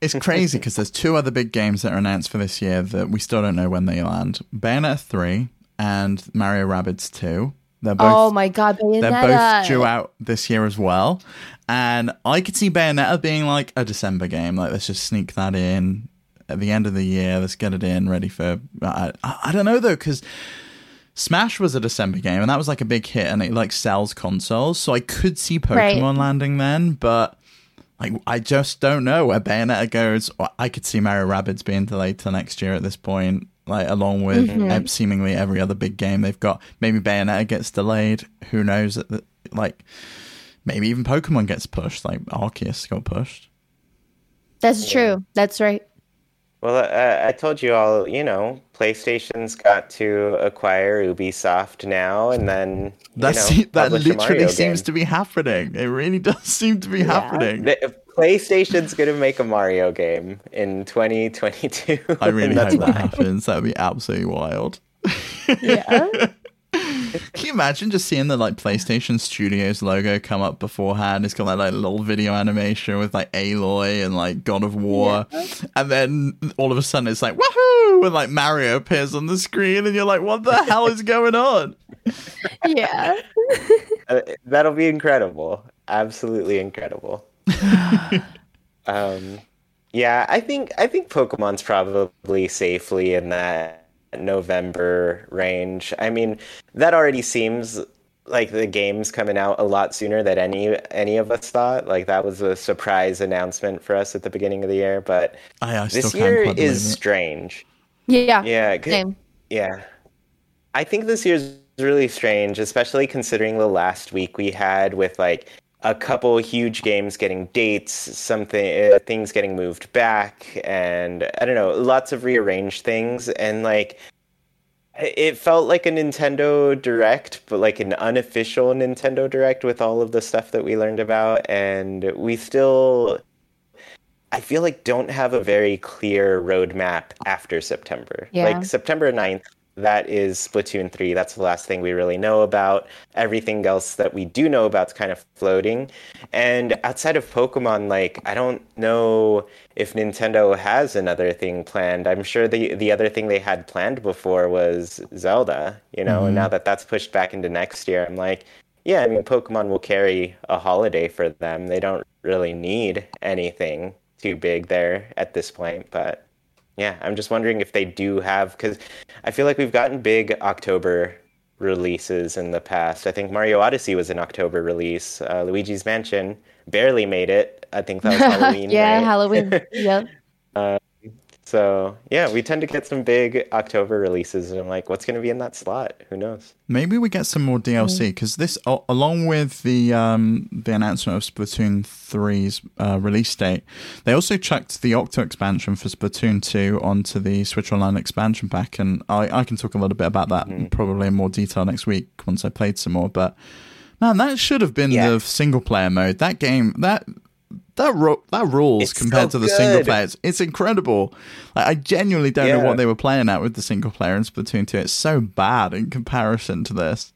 It's crazy because there's two other big games that are announced for this year that we still don't know when they land: Bayonetta three and Mario Rabbids two. They're both oh my god, Bayonetta. they're both due out this year as well, and I could see Bayonetta being like a December game. Like, let's just sneak that in at the end of the year. Let's get it in ready for. I, I, I don't know though because. Smash was a December game, and that was like a big hit, and it like sells consoles. So I could see Pokemon Right. landing then, but like I just don't know where Bayonetta goes. I could see Mario Rabbids being delayed till next year at this point, like along with uh, seemingly every other big game they've got. Maybe Bayonetta gets delayed. Who knows? Like maybe even Pokemon gets pushed. Like Arceus got pushed. That's true. That's right. Well, uh, I told you all, you know, PlayStation's got to acquire Ubisoft now, and then you That know, se- that publish a literally Mario seems game. to be happening. It really <laughs> does seem to be happening. The- PlayStation's gonna make a Mario game in 2022. I really <laughs> hope that happens. That would be absolutely wild. Yeah. <laughs> Can you imagine just seeing the like PlayStation Studios logo come up beforehand? It's got that like little video animation with like Aloy and like God of War, and then all of a sudden it's like woohoo, and like Mario appears on the screen, and you're like, what the hell is going on? yeah. <laughs> Uh, that'll be incredible. Absolutely incredible. <laughs> um, yeah, I think I think Pokemon's probably safely in that November range. I mean, that already seems like the game's coming out a lot sooner than any any of us thought. Like that was a surprise announcement for us at the beginning of the year, but I, I this year is strange. Yeah. Yeah, 'cause- Same. yeah. I think this year's really strange, especially considering the last week we had with like a couple huge games getting dates, something uh, things getting moved back and I don't know, lots of rearranged things and like it felt like a Nintendo Direct, but like an unofficial Nintendo Direct with all of the stuff that we learned about and we still I feel like don't have a very clear roadmap after September. Yeah. Like September 9th, that is Splatoon 3. That's the last thing we really know about. Everything else that we do know about is kind of floating. And outside of Pokemon, like I don't know if Nintendo has another thing planned. I'm sure the the other thing they had planned before was Zelda, you know, and mm-hmm. now that that's pushed back into next year, I'm like, yeah, I mean Pokemon will carry a holiday for them. They don't really need anything too big there at this point, but yeah, I'm just wondering if they do have because I feel like we've gotten big October releases in the past. I think Mario Odyssey was an October release. Uh, Luigi's Mansion barely made it. I think that was <laughs> Halloween. yeah, right? Halloween. Yep. <laughs> So yeah, we tend to get some big October releases, and I'm like, what's going to be in that slot? Who knows? Maybe we get some more DLC because this, along with the um, the announcement of Splatoon 3's uh, release date, they also chucked the Octo expansion for Splatoon 2 onto the Switch Online expansion pack, and I, I can talk a little bit about that probably in more detail next week once I played some more. But man, that should have been Yeah. the single player mode. That game that. That that rules It's compared so to the single players. It's incredible. Like, I genuinely don't know what they were playing at with the single player in Splatoon 2. It's so bad in comparison to this.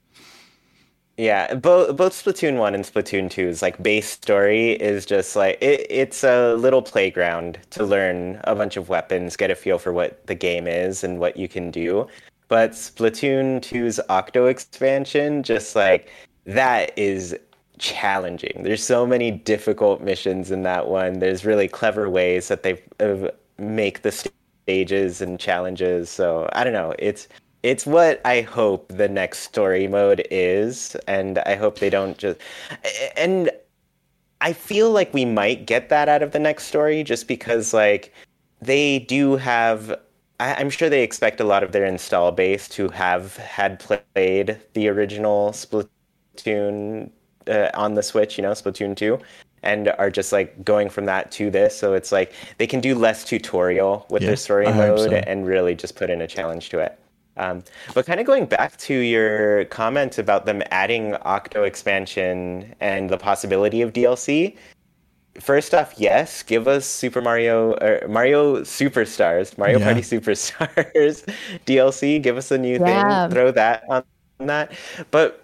Yeah, both both Splatoon one and Splatoon 2's like base story is just like it, it's a little playground to learn a bunch of weapons, get a feel for what the game is and what you can do. But Splatoon 2's Octo expansion, just like that is challenging. There's so many difficult missions in that one. There's really clever ways that they make the stages and challenges. So I don't know. It's it's what I hope the next story mode is, and I hope they don't just and I feel like we might get that out of the next story just because like they do have I, I'm sure they expect a lot of their install base to have had played the original Splatoon uh, on the Switch, you know, Splatoon 2, and are just like going from that to this. So it's like they can do less tutorial with Yeah, their story I mode so. and really just put in a challenge to it. Um, but kind of going back to your comment about them adding Octo expansion and the possibility of DLC. First off, yes, give us Super Mario or Mario Superstars, Mario Yeah. Party <laughs> Superstars <laughs> DLC. Give us a new Yeah. thing. Throw that on that. But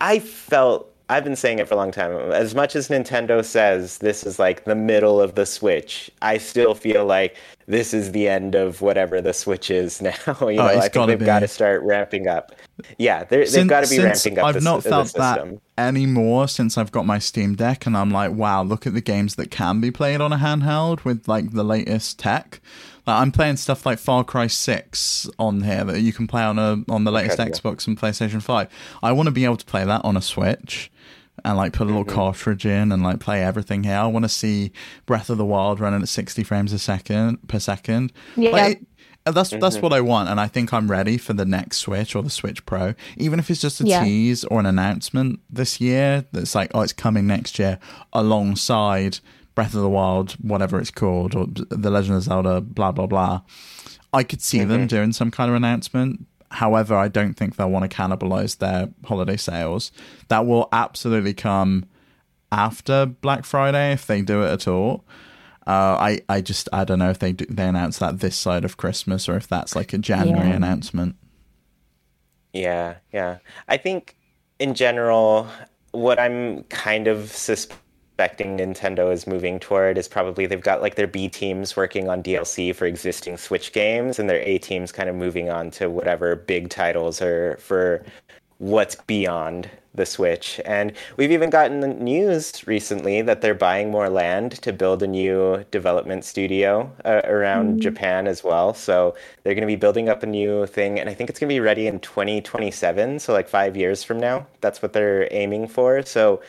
I felt I've been saying it for a long time. As much as Nintendo says this is like the middle of the Switch, I still feel like this is the end of whatever the Switch is <laughs> now. You oh, know, Oh, it's I think they've got to start ramping up. Yeah, they're, they've got to be ramping up. I've the, not felt that system. anymore since I've got my Steam Deck, and I'm like, wow, look at the games that can be played on a handheld with like the latest tech. Like, I'm playing stuff like Far Cry Six on here that you can play on a on the latest Incredible. Xbox and PlayStation Five. I want to be able to play that on a Switch. And like put a little Mm-hmm. cartridge in and like play everything here. I want to see Breath of the Wild running at sixty frames a second per second. Yeah. Like, that's Mm-hmm. that's what I want, and I think I'm ready for the next Switch or the Switch Pro, even if it's just a Yeah. tease or an announcement this year. That's like, oh, it's coming next year, alongside Breath of the Wild, whatever it's called, or The Legend of Zelda, blah blah blah. I could see them doing some kind of announcement. However, I don't think they'll want to cannibalize their holiday sales. That will absolutely come after Black Friday if they do it at all. Uh, I, I just I don't know if they do, they announce that this side of Christmas or if that's like a January Yeah. announcement. Yeah, yeah. I think in general, what I'm kind of suspecting Nintendo is moving toward is probably they've got like their B teams working on DLC for existing Switch games, and their A teams kind of moving on to whatever big titles are for what's beyond the Switch. And we've even gotten the news recently that they're buying more land to build a new development studio uh, around Japan as well. So they're going to be building up a new thing, and I think it's going to be ready in 2027. So, like five years from now. That's what they're aiming for. So,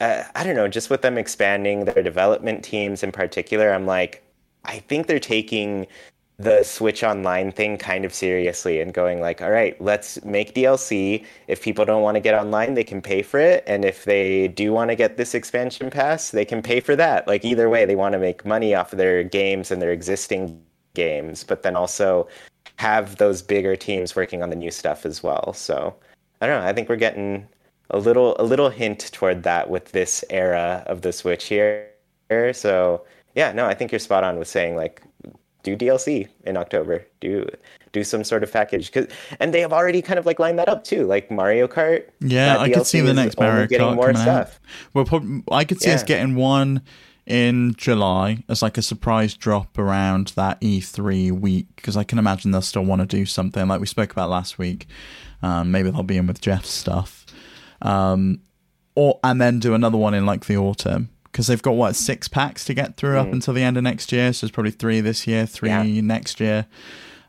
uh, I don't know, just with them expanding their development teams in particular, I'm like, I think they're taking the Switch Online thing kind of seriously and going like, all right, let's make DLC. If people don't want to get online, they can pay for it, and if they do want to get this expansion pass, they can pay for that. Like either way, they want to make money off of their games and their existing games, but then also have those bigger teams working on the new stuff as well. So I don't know. I think we're getting a little a little hint toward that with this era of the Switch here. So yeah, no, I think you're spot on with saying like do DLC in October. Do do some sort of package cuz and they have already kind of like lined that up too. Like Mario Kart. Yeah, I could see the next Mario getting Kart more coming stuff. Well, I could see us getting one in July as like a surprise drop around that E3 week because I can imagine they'll still want to do something like we spoke about last week. Um, maybe they'll be in with Jeff's stuff, um, or and then do another one in like the autumn because they've got what six packs to get through up until the end of next year. So there's probably three this year, three Yeah. next year.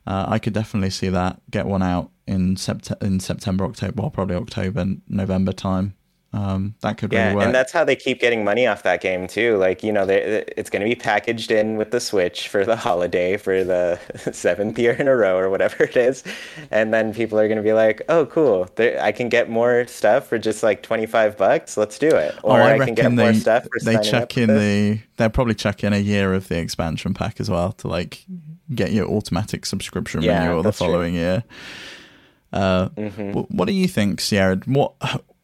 Uh, I could definitely see that get one out in sept- in September, October, well, probably October, November time. Um, that could Yeah, really work. and that's how they keep getting money off that game too. Like you know, they, it's going to be packaged in with the Switch for the holiday for the <laughs> seventh year in a row or whatever it is, and then people are going to be like, "Oh, cool! There, I can get more stuff for just like twenty five bucks. Let's do it." oh, I, I, reckon can get more they stuff for they up in the they'll probably check in a year of the expansion pack as well to like get your automatic subscription Yeah, renewal the that's true. following year. Uh, Mm-hmm. wh- what do you think, Sierra? What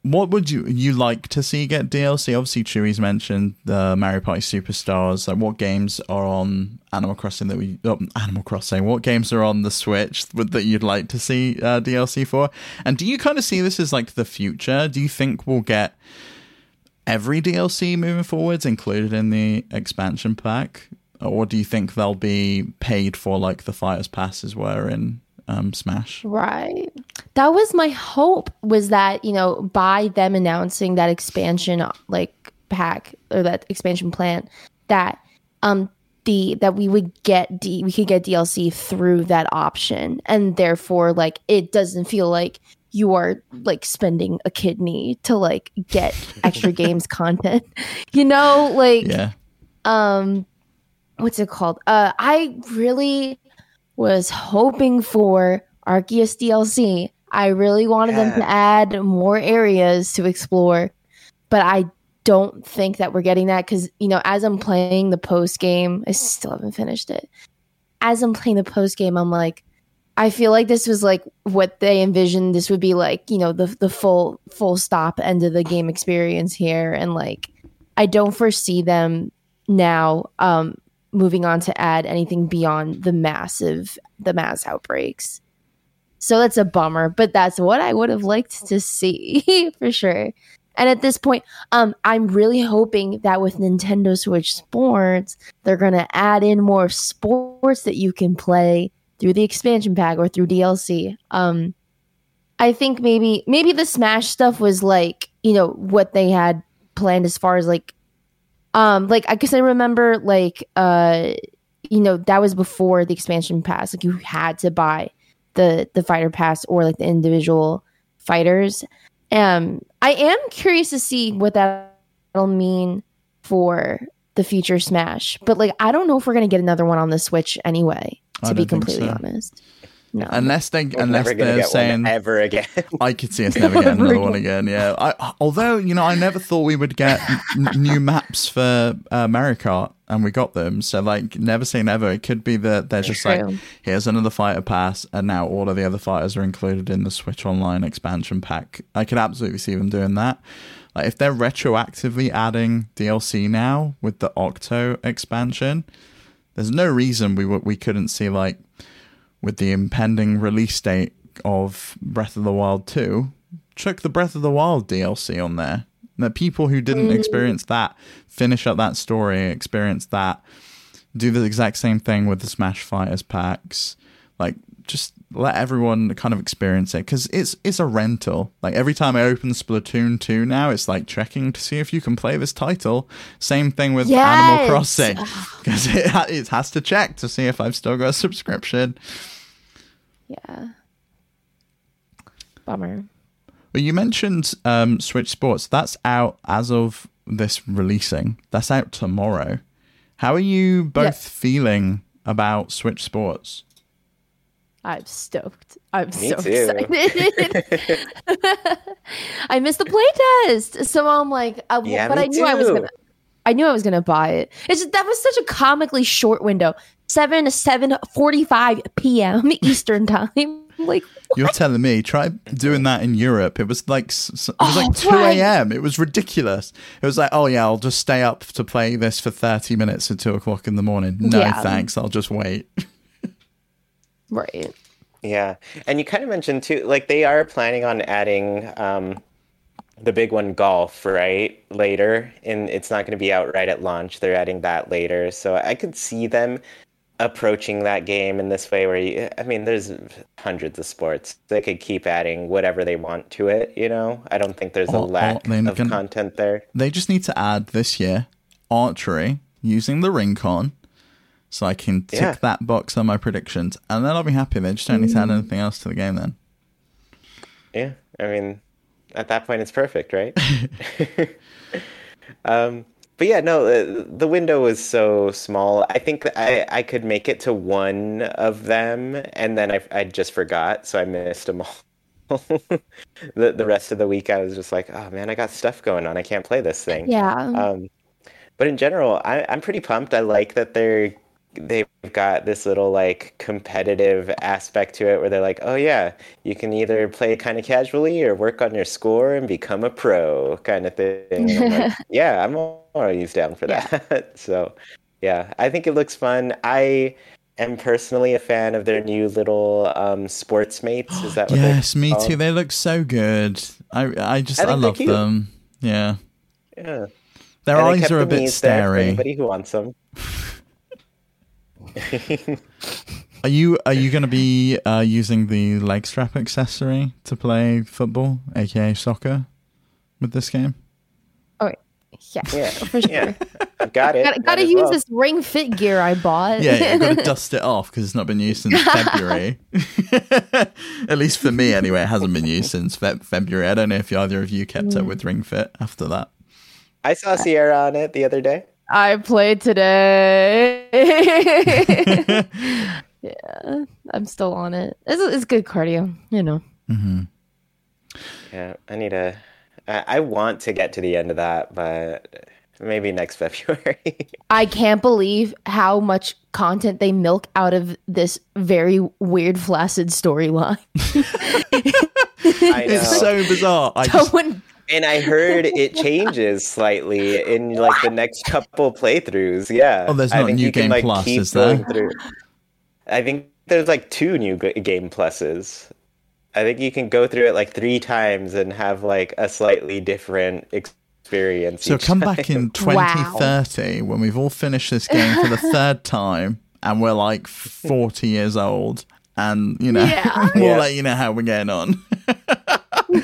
what would you you like to see get DLC? Obviously, Chewy's mentioned the Mario Party Superstars. Like, what games are on Animal Crossing that we oh, Animal Crossing? What games are on the Switch that you'd like to see uh, DLC for? And do you kind of see this as like the future? Do you think we'll get every DLC moving forwards included in the expansion pack, or do you think they'll be paid for like the Fighters passes were in um, Smash? Right. That was my hope was that, you know, by them announcing that expansion like pack or that expansion plan that um the that we would get D we could get DLC through that option and therefore like it doesn't feel like you are like spending a kidney to like get <laughs> extra games content. <laughs> You know, like Yeah. um what's it called? Uh I really was hoping for Arceus DLC. I really wanted them to add more areas to explore, but I don't think that we're getting that because you know, as I'm playing the post game, I still haven't finished it. As I'm playing the post game, I'm like, I feel like this was like what they envisioned. This would be like, you know, the the full full stop end of the game experience here, and like, I don't foresee them now um moving on to add anything beyond the massive the mass outbreaks. So that's a bummer, but that's what I would have liked to see <laughs> for sure. And at this point, um, I'm really hoping that with Nintendo Switch Sports, they're gonna add in more sports that you can play through the expansion pack or through DLC. Um, I think maybe maybe the Smash stuff was like you know what they had planned as far as like um like I guess I remember like uh you know that was before the expansion pass. Like you had to buy the the fighter pass or like the individual fighters. Um I am curious to see what that'll mean for the future Smash but like I don't know if we're gonna get another one on the Switch anyway to be completely so. honest no Unless they We're unless they're saying ever again. <laughs> I could see us never getting another one <laughs> again. Yeah. I, although you know, I never thought we would get n- new maps for uh, Mario Kart, and we got them. So like, never say never. It could be that they're just like, here's another fighter pass, and now all of the other fighters are included in the Switch Online expansion pack. I could absolutely see them doing that. Like if they're retroactively adding DLC now with the Octo expansion, there's no reason we w- we couldn't see like with the impending release date of Breath of the Wild 2, chuck the Breath of the Wild DLC on there. That people who didn't mm. experience that finish up that story, experience that, do the exact same thing with the Smash Fighters packs. Like, just let everyone kind of experience it because it's it's a rental. Like every time I open Splatoon 2 now, it's like checking to see if you can play this title. Same thing with Animal Crossing because it, ha- it has to check to see if I've still got a subscription. yeah bummer Well, you mentioned um, Switch Sports. That's out as of this releasing. That's out tomorrow. How are you both Yeah. feeling about Switch Sports? I'm stoked. I'm Me so too. excited. <laughs> I missed the playtest, so I'm like, uh, Yeah, but I knew I was gonna. I knew I was gonna buy it. It's just, that was such a comically short window, seven to seven forty-five p.m. <laughs> Eastern time. <laughs> Like, You're telling me try doing that in Europe. It was like s- s- it was like Oh, two right. a.m. It was ridiculous. It was like, oh yeah, I'll just stay up to play this for thirty minutes at two o'clock in the morning. No Yeah. thanks, I'll just wait. Right? Yeah, and you kind of mentioned too, like they are planning on adding um, the big one, golf, right? Later, and it's not going to be out right at launch. They're adding that later, so I could see them approaching that game in this way. Where you, I mean, there's hundreds of sports. They could keep adding whatever they want to it. You know, I don't think there's a Or- or lack of can- content there. They just need to add this year archery using the ring con. So I can tick Yeah. that box on my predictions, and then I'll be happy. They just don't need to add anything else to the game then. Yeah, I mean, at that point, it's perfect, right? <laughs> um, but yeah, no, the window was so small. I think I, I could make it to one of them, and then I, I just forgot, so I missed them all. <laughs> the the rest of the week, I was just like, oh man, I got stuff going on. I can't play this thing. Yeah. Um, but in general, I, I'm pretty pumped. I like that they're they've got this little like competitive aspect to it where they're like, oh yeah, you can either play kind of casually or work on your score and become a pro kind of thing. I'm like, <laughs> yeah, I'm always down for Yeah. that. <laughs> so yeah, I think it looks fun. I am personally a fan of their new little um, sports mates. Is that <gasps> yes, me called? too. They look so good. I I just I I, love them. Yeah, Yeah. their And eyes are a bit Mii's there for starey. Anybody who wants them. <laughs> <laughs> Are you are you going to be uh, using the leg strap accessory to play football, aka soccer, with this game? Oh, yeah, Yeah, for <laughs> sure. yeah. I've got it. Gotta, gotta use well. this ring fit gear I bought. Yeah, yeah, got to <laughs> dust it off because it's not been used since February. At least for me, anyway, it hasn't been used since Fe- February. I don't know if either of you kept up with Ring Fit after that. I saw Sierra on it the other day. I played today. <laughs> yeah, I'm still on it. It's, it's good cardio, you know. Mm-hmm. Yeah, I need to. I, I want to get to the end of that, but maybe next <laughs> February. I can't believe how much content they milk out of this very weird, flaccid storyline. <laughs> It's so bizarre. I So just, when and I heard it <laughs> changes slightly in like the next couple playthroughs. Yeah. Oh, there's I not think New you can, like, Plus, keep is there? going through. I think there's like two new game pluses. I think you can go through it like three times and have like a slightly different experience. so each come time. back in 2030 when we've all finished this game for the <laughs> third time and we're like 40 years old. And, you know, Yeah. <laughs> we'll Yeah. let you know how we're getting on.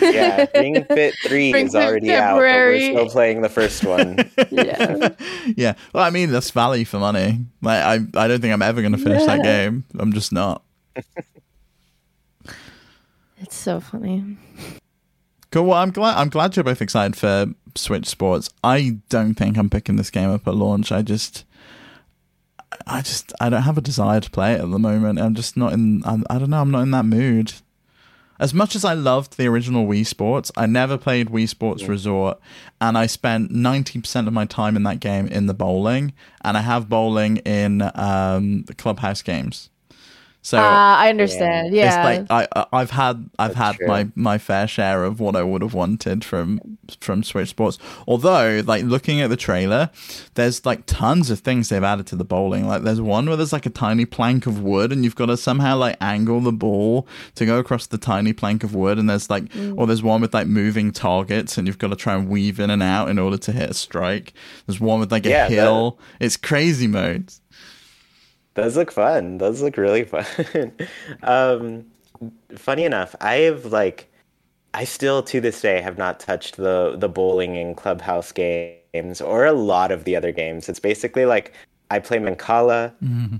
Yeah, <laughs> Ring Fit Three Ring is Fit already out, but we're still playing the first one. <laughs> yeah, yeah. Well, I mean, that's value for money. Like, I, I don't think I'm ever going to finish that game. I'm just not. <laughs> it's so funny. Cool. Well, I'm glad. I'm glad you're both excited for Switch Sports. I don't think I'm picking this game up at launch. I just, I just, I don't have a desire to play it at the moment. I'm just not in. I, I don't know. I'm not in that mood. As much as I loved the original Wii Sports, I never played Wii Sports Resort, and I spent ninety percent of my time in that game in the bowling, and I have bowling in um, the clubhouse games. So Uh, I understand. Yeah, it's like I, I I've had I've That's had true. my my fair share of what I would have wanted from from Switch Sports. Although, like looking at the trailer, there's like tons of things they've added to the bowling. Like there's one where there's like a tiny plank of wood, and you've got to somehow like angle the ball to go across the tiny plank of wood. And there's like, or there's one with like moving targets, and you've got to try and weave in and out in order to hit a strike. There's one with like a Yeah, that- hill. It's crazy modes. Those look fun. Those look really fun. <laughs> um, funny enough, I have like, I still to this day have not touched the the bowling and clubhouse games or a lot of the other games. It's basically like I play Mancala,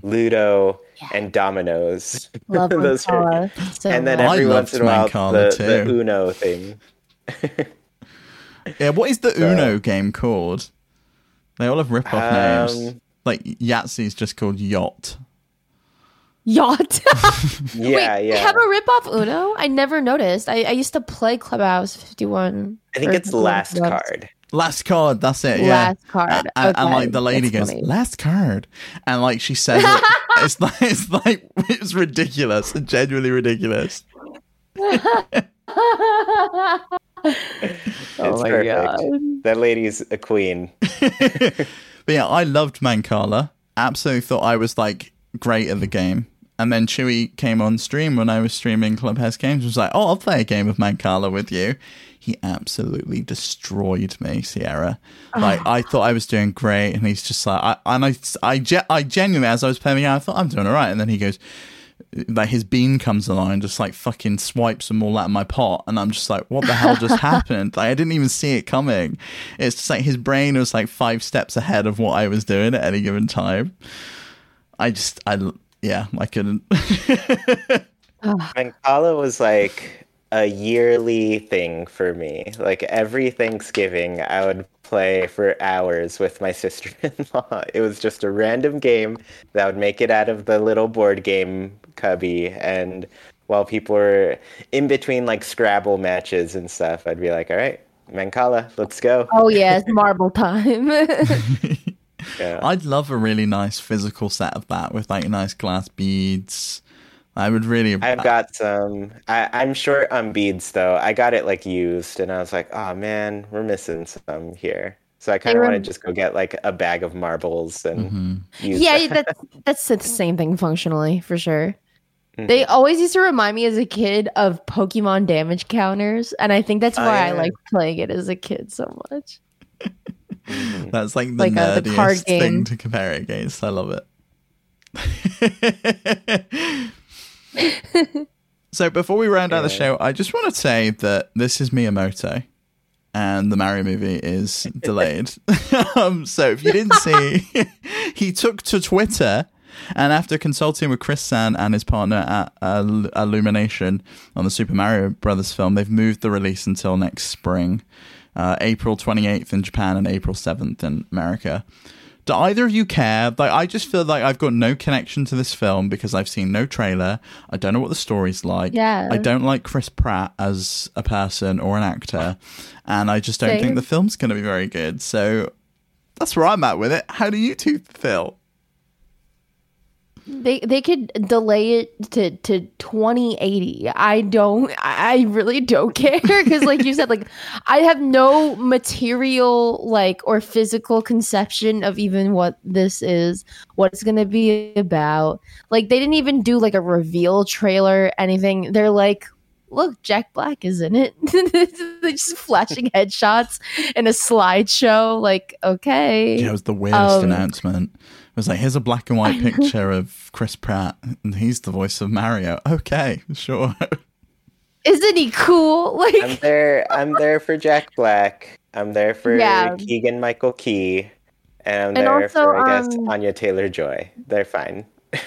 Ludo, and Dominoes. <laughs> love <laughs> Those are- Mancala so and then. I every once in a while Mancala the, the. Uno thing. Yeah, what is the Uno game called? They all have rip-off names. Like is just called Yacht. yacht. <laughs> Yeah, Wait, yeah. Have a rip off Uno? I never noticed. I, I used to play Clubhouse 51. I think it's last Clubs. card. Last card, that's it. Yeah. Last card. A- And, and, like the lady that's goes, funny. last card, and like she says, it, <laughs> it's like it's like it's ridiculous, genuinely ridiculous. <laughs> oh It's my perfect. god. That lady's a queen. But yeah, I loved Mancala. Absolutely thought I was like great at the game. And then Chewy came on stream when I was streaming Clubhouse Games. Was like, "Oh, I'll play a game of Mancala with you." He absolutely destroyed me, Sierra. Like I thought I was doing great, and he's just like, I, and I, I, I genuinely, as I was playing, I thought I'm doing all right, and then he goes, like his bean comes along and just like fucking swipes them all out of my pot and i'm just like what the hell just <laughs> happened like i didn't even see it coming it's just like his brain was like five steps ahead of what i was doing at any given time i just i yeah i couldn't <laughs> Mancala was like a yearly thing for me. Like every Thanksgiving, I would play for hours with my sister-in-law. <laughs> It was just a random game that would make it out of the little board game cubby, and while people were in between like Scrabble matches and stuff, I'd be like, "All right, Mancala, let's go." Oh yeah, marble time. <laughs> <laughs> Yeah. i'd love a really nice physical set of that with like nice glass beads i would really I've got some. I, I'm short on beads though. I got it like used, and I was like, "Oh man, we're missing some here." So I kind of were- want to just go get like a bag of marbles and Mhm. use. yeah, that. that's <laughs> that's the same thing functionally for sure. Mm-hmm. They always used to remind me as a kid of Pokemon damage counters, and I think that's Oh, why I yeah. liked playing it as a kid so much. That's like the Like, uh, the card thing game. to compare it against. I love it. <laughs> so before we round out the show, I just want to say that this is Miyamoto, and the Mario movie is delayed. <laughs> um, so if you didn't see, <laughs> he took to Twitter and after consulting with Chris San and his partner at uh, Illumination on the Super Mario Brothers film, they've moved the release until next spring, uh, April 28th in Japan and April 7th in America. Do either of you care? Like, I just feel like I've got no connection to this film because I've seen no trailer. I don't know what the story's like. Yeah. I don't like Chris Pratt as a person or an actor, and I just don't Same. think the film's going to be very good. So that's where I'm at with it. How do you two feel? They they could delay it to to 2080. I don't I really don't <laughs> care cuz like you said like I have no material like or physical conception of even what this is, what it's going to be about. Like they didn't even do like a reveal trailer anything. They're like Look, Jack Black is in it. <laughs> They're just flashing <laughs> headshots in a slideshow. Like, okay. Yeah, it was the weirdest Um, announcement. It was like, here's a black and white picture of Chris Pratt, and he's the voice of Mario. Okay, sure. Isn't he cool? <laughs> Like, I'm there. I'm there for Jack Black. I'm there for Yeah. Keegan Michael Key, and I'm And there also, for I guess um, Anya Taylor Joy. They're fine. <laughs>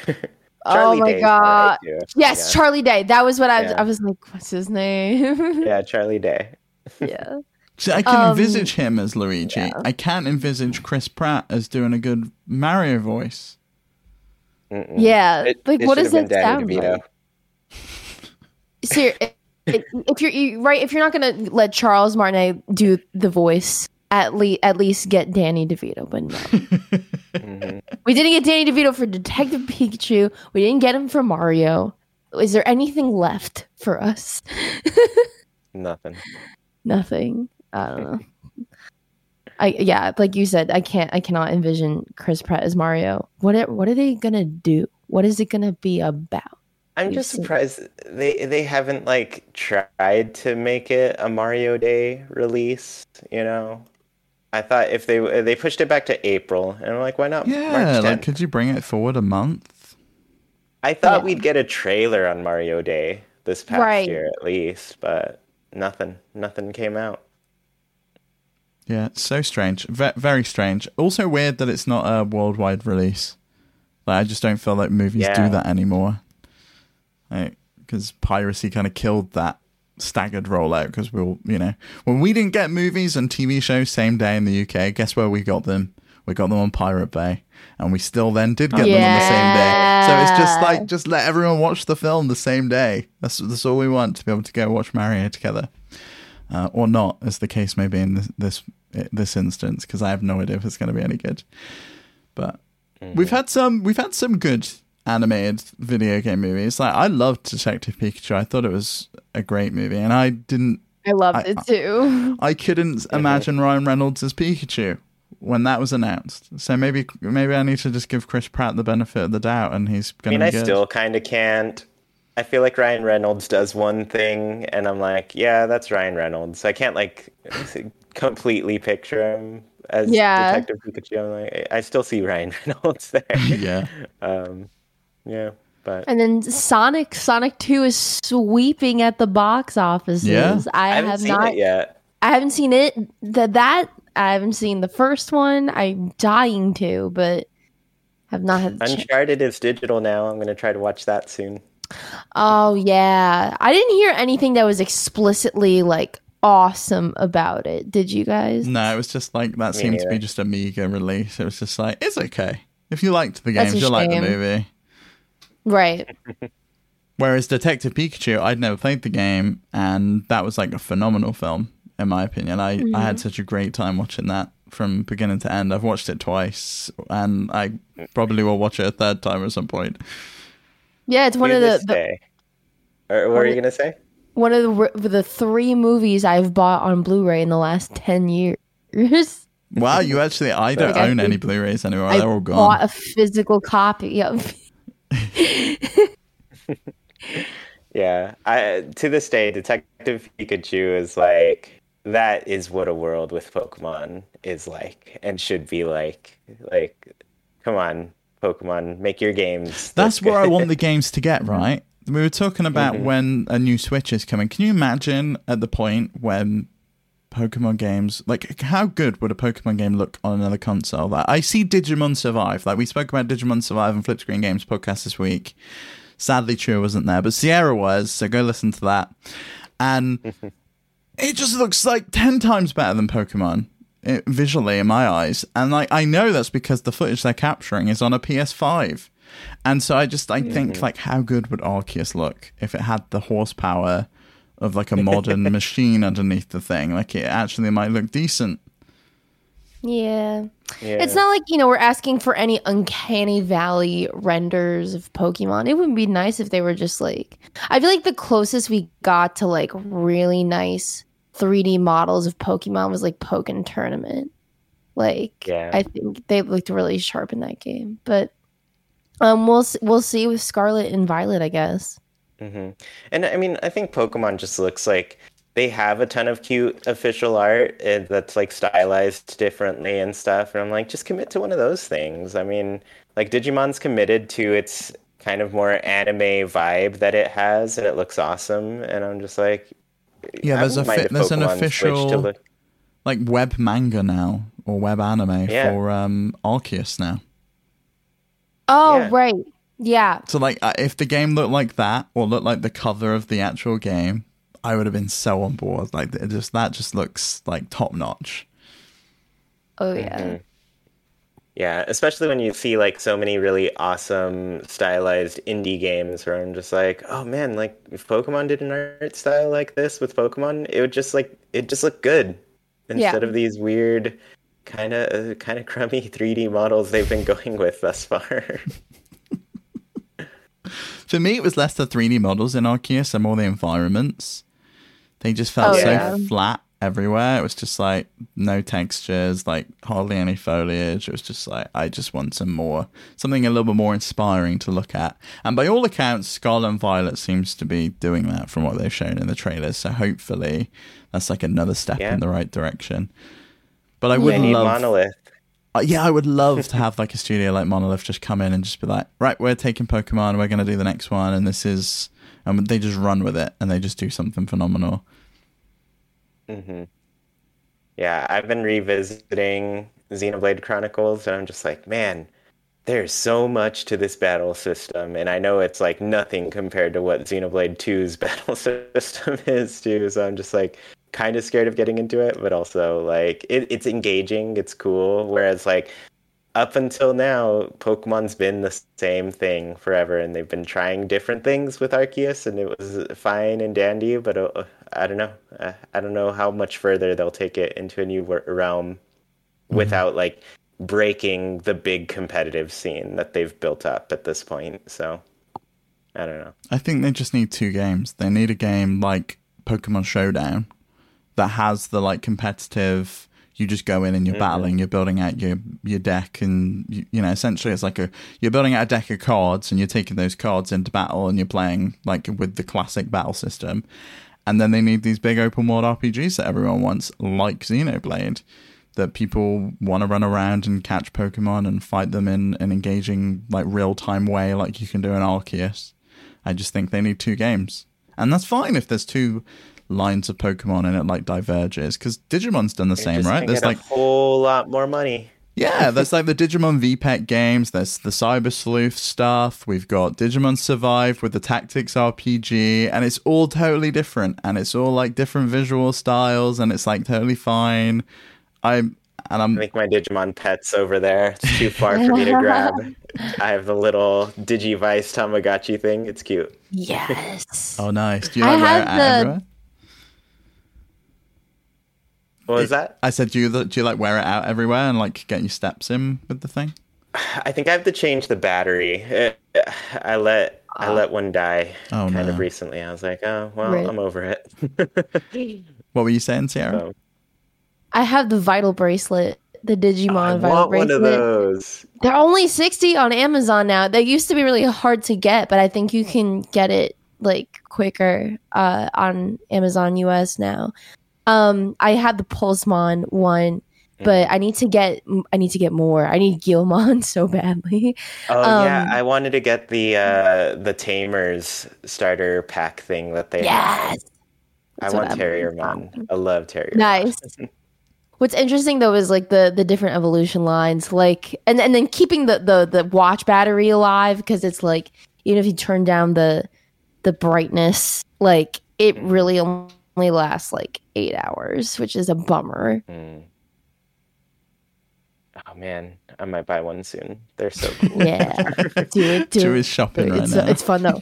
Oh my Day's God. right, too. Yes, Charlie Day. That was what I was. Yeah. I was like, what's his name? yeah. <laughs> yeah, Charlie Day. yeah. See, I can Um, envisage him as Luigi. yeah. I can't envisage Chris Pratt as doing a good Mario voice. Mm-mm. Yeah. It- like, it what does have it been Danny sound DeVito. like? Ser- it- it- if you're you, right, if you're not gonna let Charles Martinet do the voice, at least at least get Danny DeVito. But no, Mhm. we didn't get Danny DeVito for Detective Pikachu. We didn't get him for Mario. Is there anything left for us? <laughs> Nothing. Nothing. I don't know. I yeah, like you said, I can't. I cannot envision Chris Pratt as Mario. What are, what are they gonna do? What is it gonna be about? I'm You've just seen- surprised they they haven't like tried to make it a Mario Day release. You know, I thought if they they pushed it back to April, and I'm like, why not Yeah, March like could you bring it forward a month? I thought Yeah. we'd get a trailer on Mario Day this past Right. year at least, but nothing, nothing came out. Yeah, so strange. Ve- very strange. Also weird that it's not a worldwide release. Like, I just don't feel like movies Yeah. do that anymore. Because piracy kind of killed that staggered rollout. Because we'll, you know, when we didn't get movies and TV shows same day in the UK, guess where we got them? We got them on Pirate Bay, and we still then did get them on the same day. So it's just like just let everyone watch the film the same day. That's that's all we want to be able to go watch Mario together uh, or not, as the case may be in this this, this instance, because I have no idea if it's going to be any good. But we've had some we've had some good animated video game movies. Like I loved Detective Pikachu. I thought it was a great movie, and I didn't. I loved I- it too. <laughs> I couldn't imagine Ryan Reynolds as Pikachu when that was announced. So maybe maybe I need to just give Chris Pratt the benefit of the doubt, and he's I going mean, to be I good. still kind of can't. I feel like Ryan Reynolds does one thing, and I'm like, yeah, that's Ryan Reynolds. I can't like <laughs> completely picture him as Yeah. Detective Pikachu. I'm like, I still see Ryan <laughs> Reynolds there. <laughs> yeah. Um, yeah, but And then Sonic, Sonic Two is sweeping at the box offices. Yeah. I, I haven't have seen not. it yet. I haven't seen it. That that I haven't seen the first one. I'm dying to, but have not had. The chance. Uncharted is digital now. I'm gonna try to watch that soon. Oh yeah, I didn't hear anything that was explicitly like awesome about it. Did you guys? No, it was just like that seemed to be just a meager release. It was just like it's okay if you liked the That's games, you'll like the movie. Right. <laughs> Whereas Detective Pikachu, I'd never played the game, and that was like a phenomenal film in my opinion. I I Mm-hmm. had such a great time watching that from beginning to end. I've watched it twice, and I probably will watch it a third time at some point. Yeah, it's one of the, the day. Or what are you gonna say? one of the the three movies I've bought on Blu-ray in the last ten years. <laughs> Wow, you actually I don't Like, I own any think Blu-rays anymore. I They're all gone. bought a physical copy of. <laughs> Yeah, I to this day, Detective Pikachu is like that is what a world with Pokemon is like and should be like. Like, come on, Pokemon, make your games. That's where I want the games to get right. We were talking about Mm-hmm. when a new Switch is coming. Can you imagine at the point when Pokemon games, like how good would a Pokemon game look on another console? Like, I see Digimon Survive. Like we spoke about Digimon Survive on Flip Screen Games podcast this week. Sadly, True wasn't there, but Sierra was. So go listen to that. And <laughs> it just looks like ten times better than Pokemon Uh, visually in my eyes. And like I know that's because the footage they're capturing is on a PS5. And so I just I think mm-hmm. like how good would Arceus look if it had the horsepower of like a modern <laughs> machine underneath the thing? Like it actually might look decent. Yeah. Yeah. It's not like, you know, we're asking for any uncanny valley renders of Pokemon. It would be nice if they were just like I feel like the closest we got to like really nice 3D models of Pokemon was like Pokken Tournament. Like Yeah. I think they looked really sharp in that game. But um we'll we'll see with Scarlet and Violet, I guess. hmm And I mean, I think Pokemon just looks like they have a ton of cute official art eh, that's like stylized differently and stuff. And I'm like, just commit to one of those things. I mean, like Digimon's committed to its kind of more anime vibe that it has, and it looks awesome. And I'm just like, Yeah, there's a fi- there's an Pokemon switched official look- like web manga now or web anime Yeah. for um Arceus now. Oh, Yeah. right. Yeah. So like uh, if the game looked like that or looked like the cover of the actual game, I would have been so on board. Like it just that just looks like top notch. Oh yeah. Mm-hmm. Yeah, especially when you see like so many really awesome stylized indie games where I'm just like, oh man, like if Pokemon did an art style like this with Pokemon, it would just like it just look good instead of these weird kind of uh, kind of crummy <laughs> 3D models they've been going with thus far. <laughs> For me, it was less the 3D models in Arceus and more the environments. They just felt Oh, so yeah. flat everywhere. It was just like no textures, like hardly any foliage. It was just like I just want some more, something a little bit more inspiring to look at. And by all accounts, Scarlet and Violet seems to be doing that from what they've shown in the trailers. So hopefully, that's like another step Yeah. in the right direction. But I would need love Monolith. uh, yeah, I would love to <laughs> have like a studio like Monolith just come in and just be like, right, we're taking Pokemon, we're going to do the next one, and this is, and they just run with it and they just do something phenomenal. Hmm Yeah, I've been revisiting Xenoblade Chronicles, and I'm just like, man, there's so much to this battle system, and I know it's like nothing compared to what Xenoblade 2's <laughs> battle system is too. So I'm just like kind of scared of getting into it, but also like it, it's engaging, it's cool. Whereas like up until now, Pokemon's been the same thing forever, and they've been trying different things with Arceus, and it was fine and dandy. But uh, I don't know. Uh, I don't know how much further they'll take it into a new realm without like breaking the big competitive scene that they've built up at this point. So I don't know. I think they just need two games. They need a game like Pokemon Showdown that has the like competitive. You just go in and you're battling. You're building out your your deck, and you, you know essentially it's like a you're building out a deck of cards, and you're taking those cards into battle, and you're playing like with the classic battle system. And then they need these big open world RPGs that everyone wants, like Xenoblade, that people want to run around and catch Pokemon and fight them in an engaging, like real time way, like you can do in Arceus. I just think they need two games, and that's fine if there's two lines of Pokemon and it like diverges because Digimon's done the same, right? There's like a whole lot more money. Yeah, there's like the Digimon VPET games. There's the Cyber Sleuth stuff. We've got Digimon Survive with the Tactics RPG, and it's all totally different, and it's all like different visual styles, and it's like totally fine. I'm and I I'm think my Digimon pet's over there. It's too far for me to grab. <laughs> I have the little Digivice Tamagotchi thing. It's cute. Yes. oh nice. Do you I like wear have it out the- everywhere? What was that? I said, do you do you like wear it out everywhere and like get your steps in with the thing? <sighs> I think I have to change the battery. <sighs> I let I let one die Oh, kind no. of recently. I was like, oh well, Right. I'm over it. <laughs> What were you saying, Sierra? So, I have the Vital bracelet, the Digimon I Vital want one bracelet. of those. They're only 60 on Amazon now. They used to be really hard to get, but I think you can get it like quicker uh, on Amazon US now. Um, I had the Pulsemon one, but I need to get I need to get more. I need Guilmon <laughs> so badly. Oh yeah, Um, I wanted to get the uh the Tamers starter pack thing that they have. Yes. I want Terriermon. I love Terriermon. Nice. What's interesting though is like the the different evolution lines, like and and then keeping the the the watch battery alive because it's like even if you turn down the the brightness, like it really only lasts like eight hours, which is a bummer. Mm. Oh man, I might buy one soon. They're so <laughs> cool. Yeah, do it, do Chew it. is shopping right it's, now. it's fun though.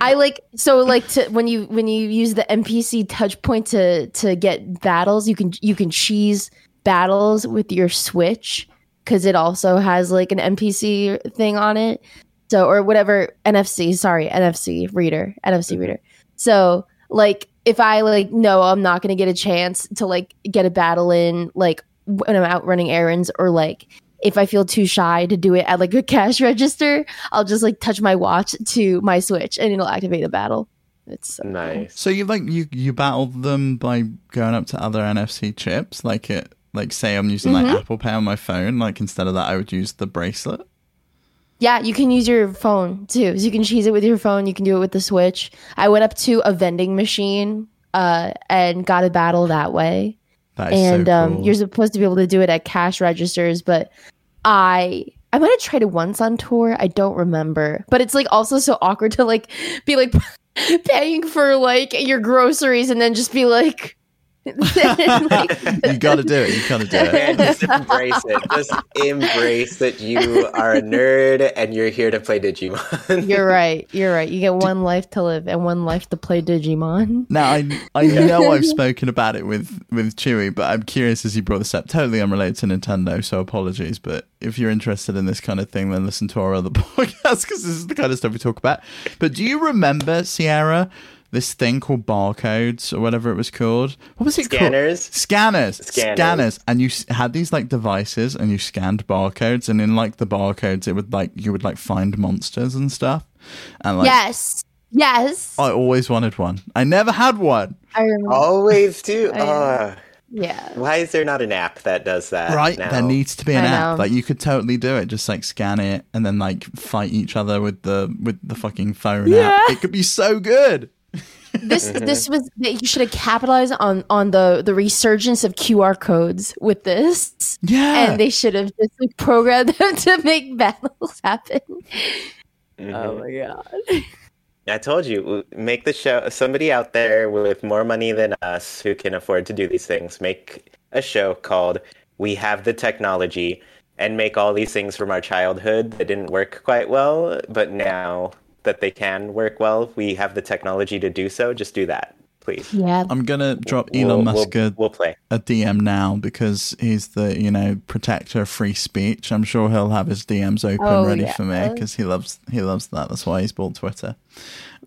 I like so like to when you when you use the NPC touch point to to get battles, you can you can cheese battles with your Switch because it also has like an NPC thing on it. So or whatever NFC, sorry, NFC reader, NFC reader. So like if I like no, I'm not gonna get a chance to like get a battle in like when I'm out running errands or like if I feel too shy to do it at like a cash register, I'll just like touch my watch to my Switch and it'll activate a battle. It's so cool. nice. So you like you you battle them by going up to other NFC chips, like it like say I'm using Mm-hmm. like Apple Pay on my phone, like instead of that I would use the bracelet. Yeah, you can use your phone too. So you can cheese it with your phone. You can do it with the Switch. I went up to a vending machine uh, and got a battle that way. That and so um, you're supposed to be able to do it at cash registers, but I I might have tried it once on tour. I don't remember, but it's like also so awkward to like be like <laughs> paying for like your groceries and then just be like, like, <laughs> you got to do it. You got to do it. <laughs> Just embrace it. Just embrace that you are a nerd and you're here to play Digimon. <laughs> you're right. You're right. You get one life to live and one life to play Digimon. Now I I know I've spoken about it with with Chewy, but I'm curious as you brought this up. Totally unrelated to Nintendo, so apologies. But if you're interested in this kind of thing, then listen to our other podcast because this is the kind of stuff we talk about. But do you remember Sierra? This thing called barcodes or whatever it was called. What was it Scanners? called? Scanners. Scanners. Scanners. And you had these like devices, and you scanned barcodes, and in like the barcodes, it would like you would like find monsters and stuff. And like yes. Yes. I always wanted one. I never had one. I remember. Always do. I- Uh, Yeah. why is there not an app that does that? right now? there needs to be an I app know. like you could totally do it just like scan it and then like fight each other with the with the fucking phone Yeah. app it could be so good This this was that you should have capitalized on on the the resurgence of QR codes with this. yeah and they should have just like, programmed <laughs> them to make battles happen. Mhm. Oh my god! I told you, make the show. Somebody out there with more money than us who can afford to do these things, make a show called "We Have the Technology" and make all these things from our childhood that didn't work quite well, but now that they can work well, we have the technology to do so. Just do that, please. Yeah, i'm gonna drop elon We'll- musk we'll, a, we'll play. a dm now because he's the you know protector of free speech i'm sure he'll have his dms open Oh, ready yeah. for me because he loves he loves that that's why he's bought twitter <laughs>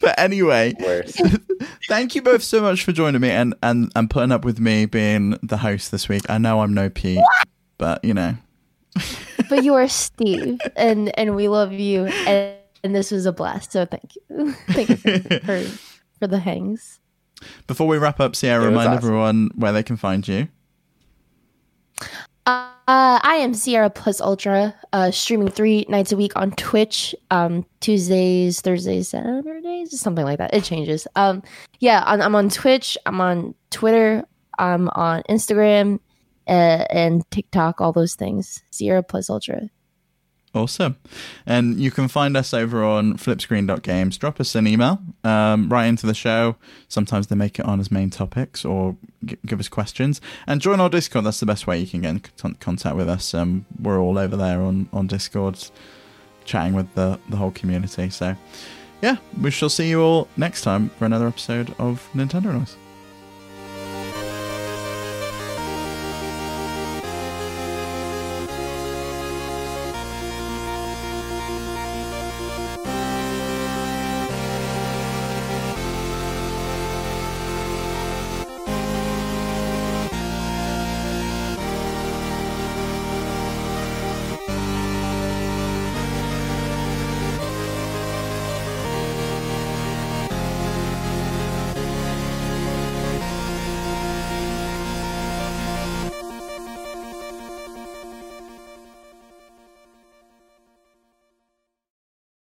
but anyway <laughs> Thank you both so much for joining me and, and, and putting up with me being the host this week. I know I'm no Pete, but you know. But you are Steve, and and we love you, and, and this was a blast. So thank you, <laughs> thank you for for, for the hangs. Before we wrap up, Sierra, remind awesome. everyone where they can find you. Uh, I am Sierra Plus Ultra, uh, streaming three nights a week on Twitch, um, Tuesdays, Thursdays, Saturdays, something like that. It changes. Um, yeah, on, I'm on Twitch. I'm on Twitter. I'm on Instagram uh, and TikTok. All those things. Sierra Plus Ultra. Awesome. And you can find us over on flipscreen.games. Drop us an email um, right into the show. Sometimes they make it on as main topics or g- give us questions. And join our Discord. That's the best way you can get in con- contact with us. Um, we're all over there on, on Discord chatting with the, the whole community. So, yeah, we shall see you all next time for another episode of Nintendo Noise.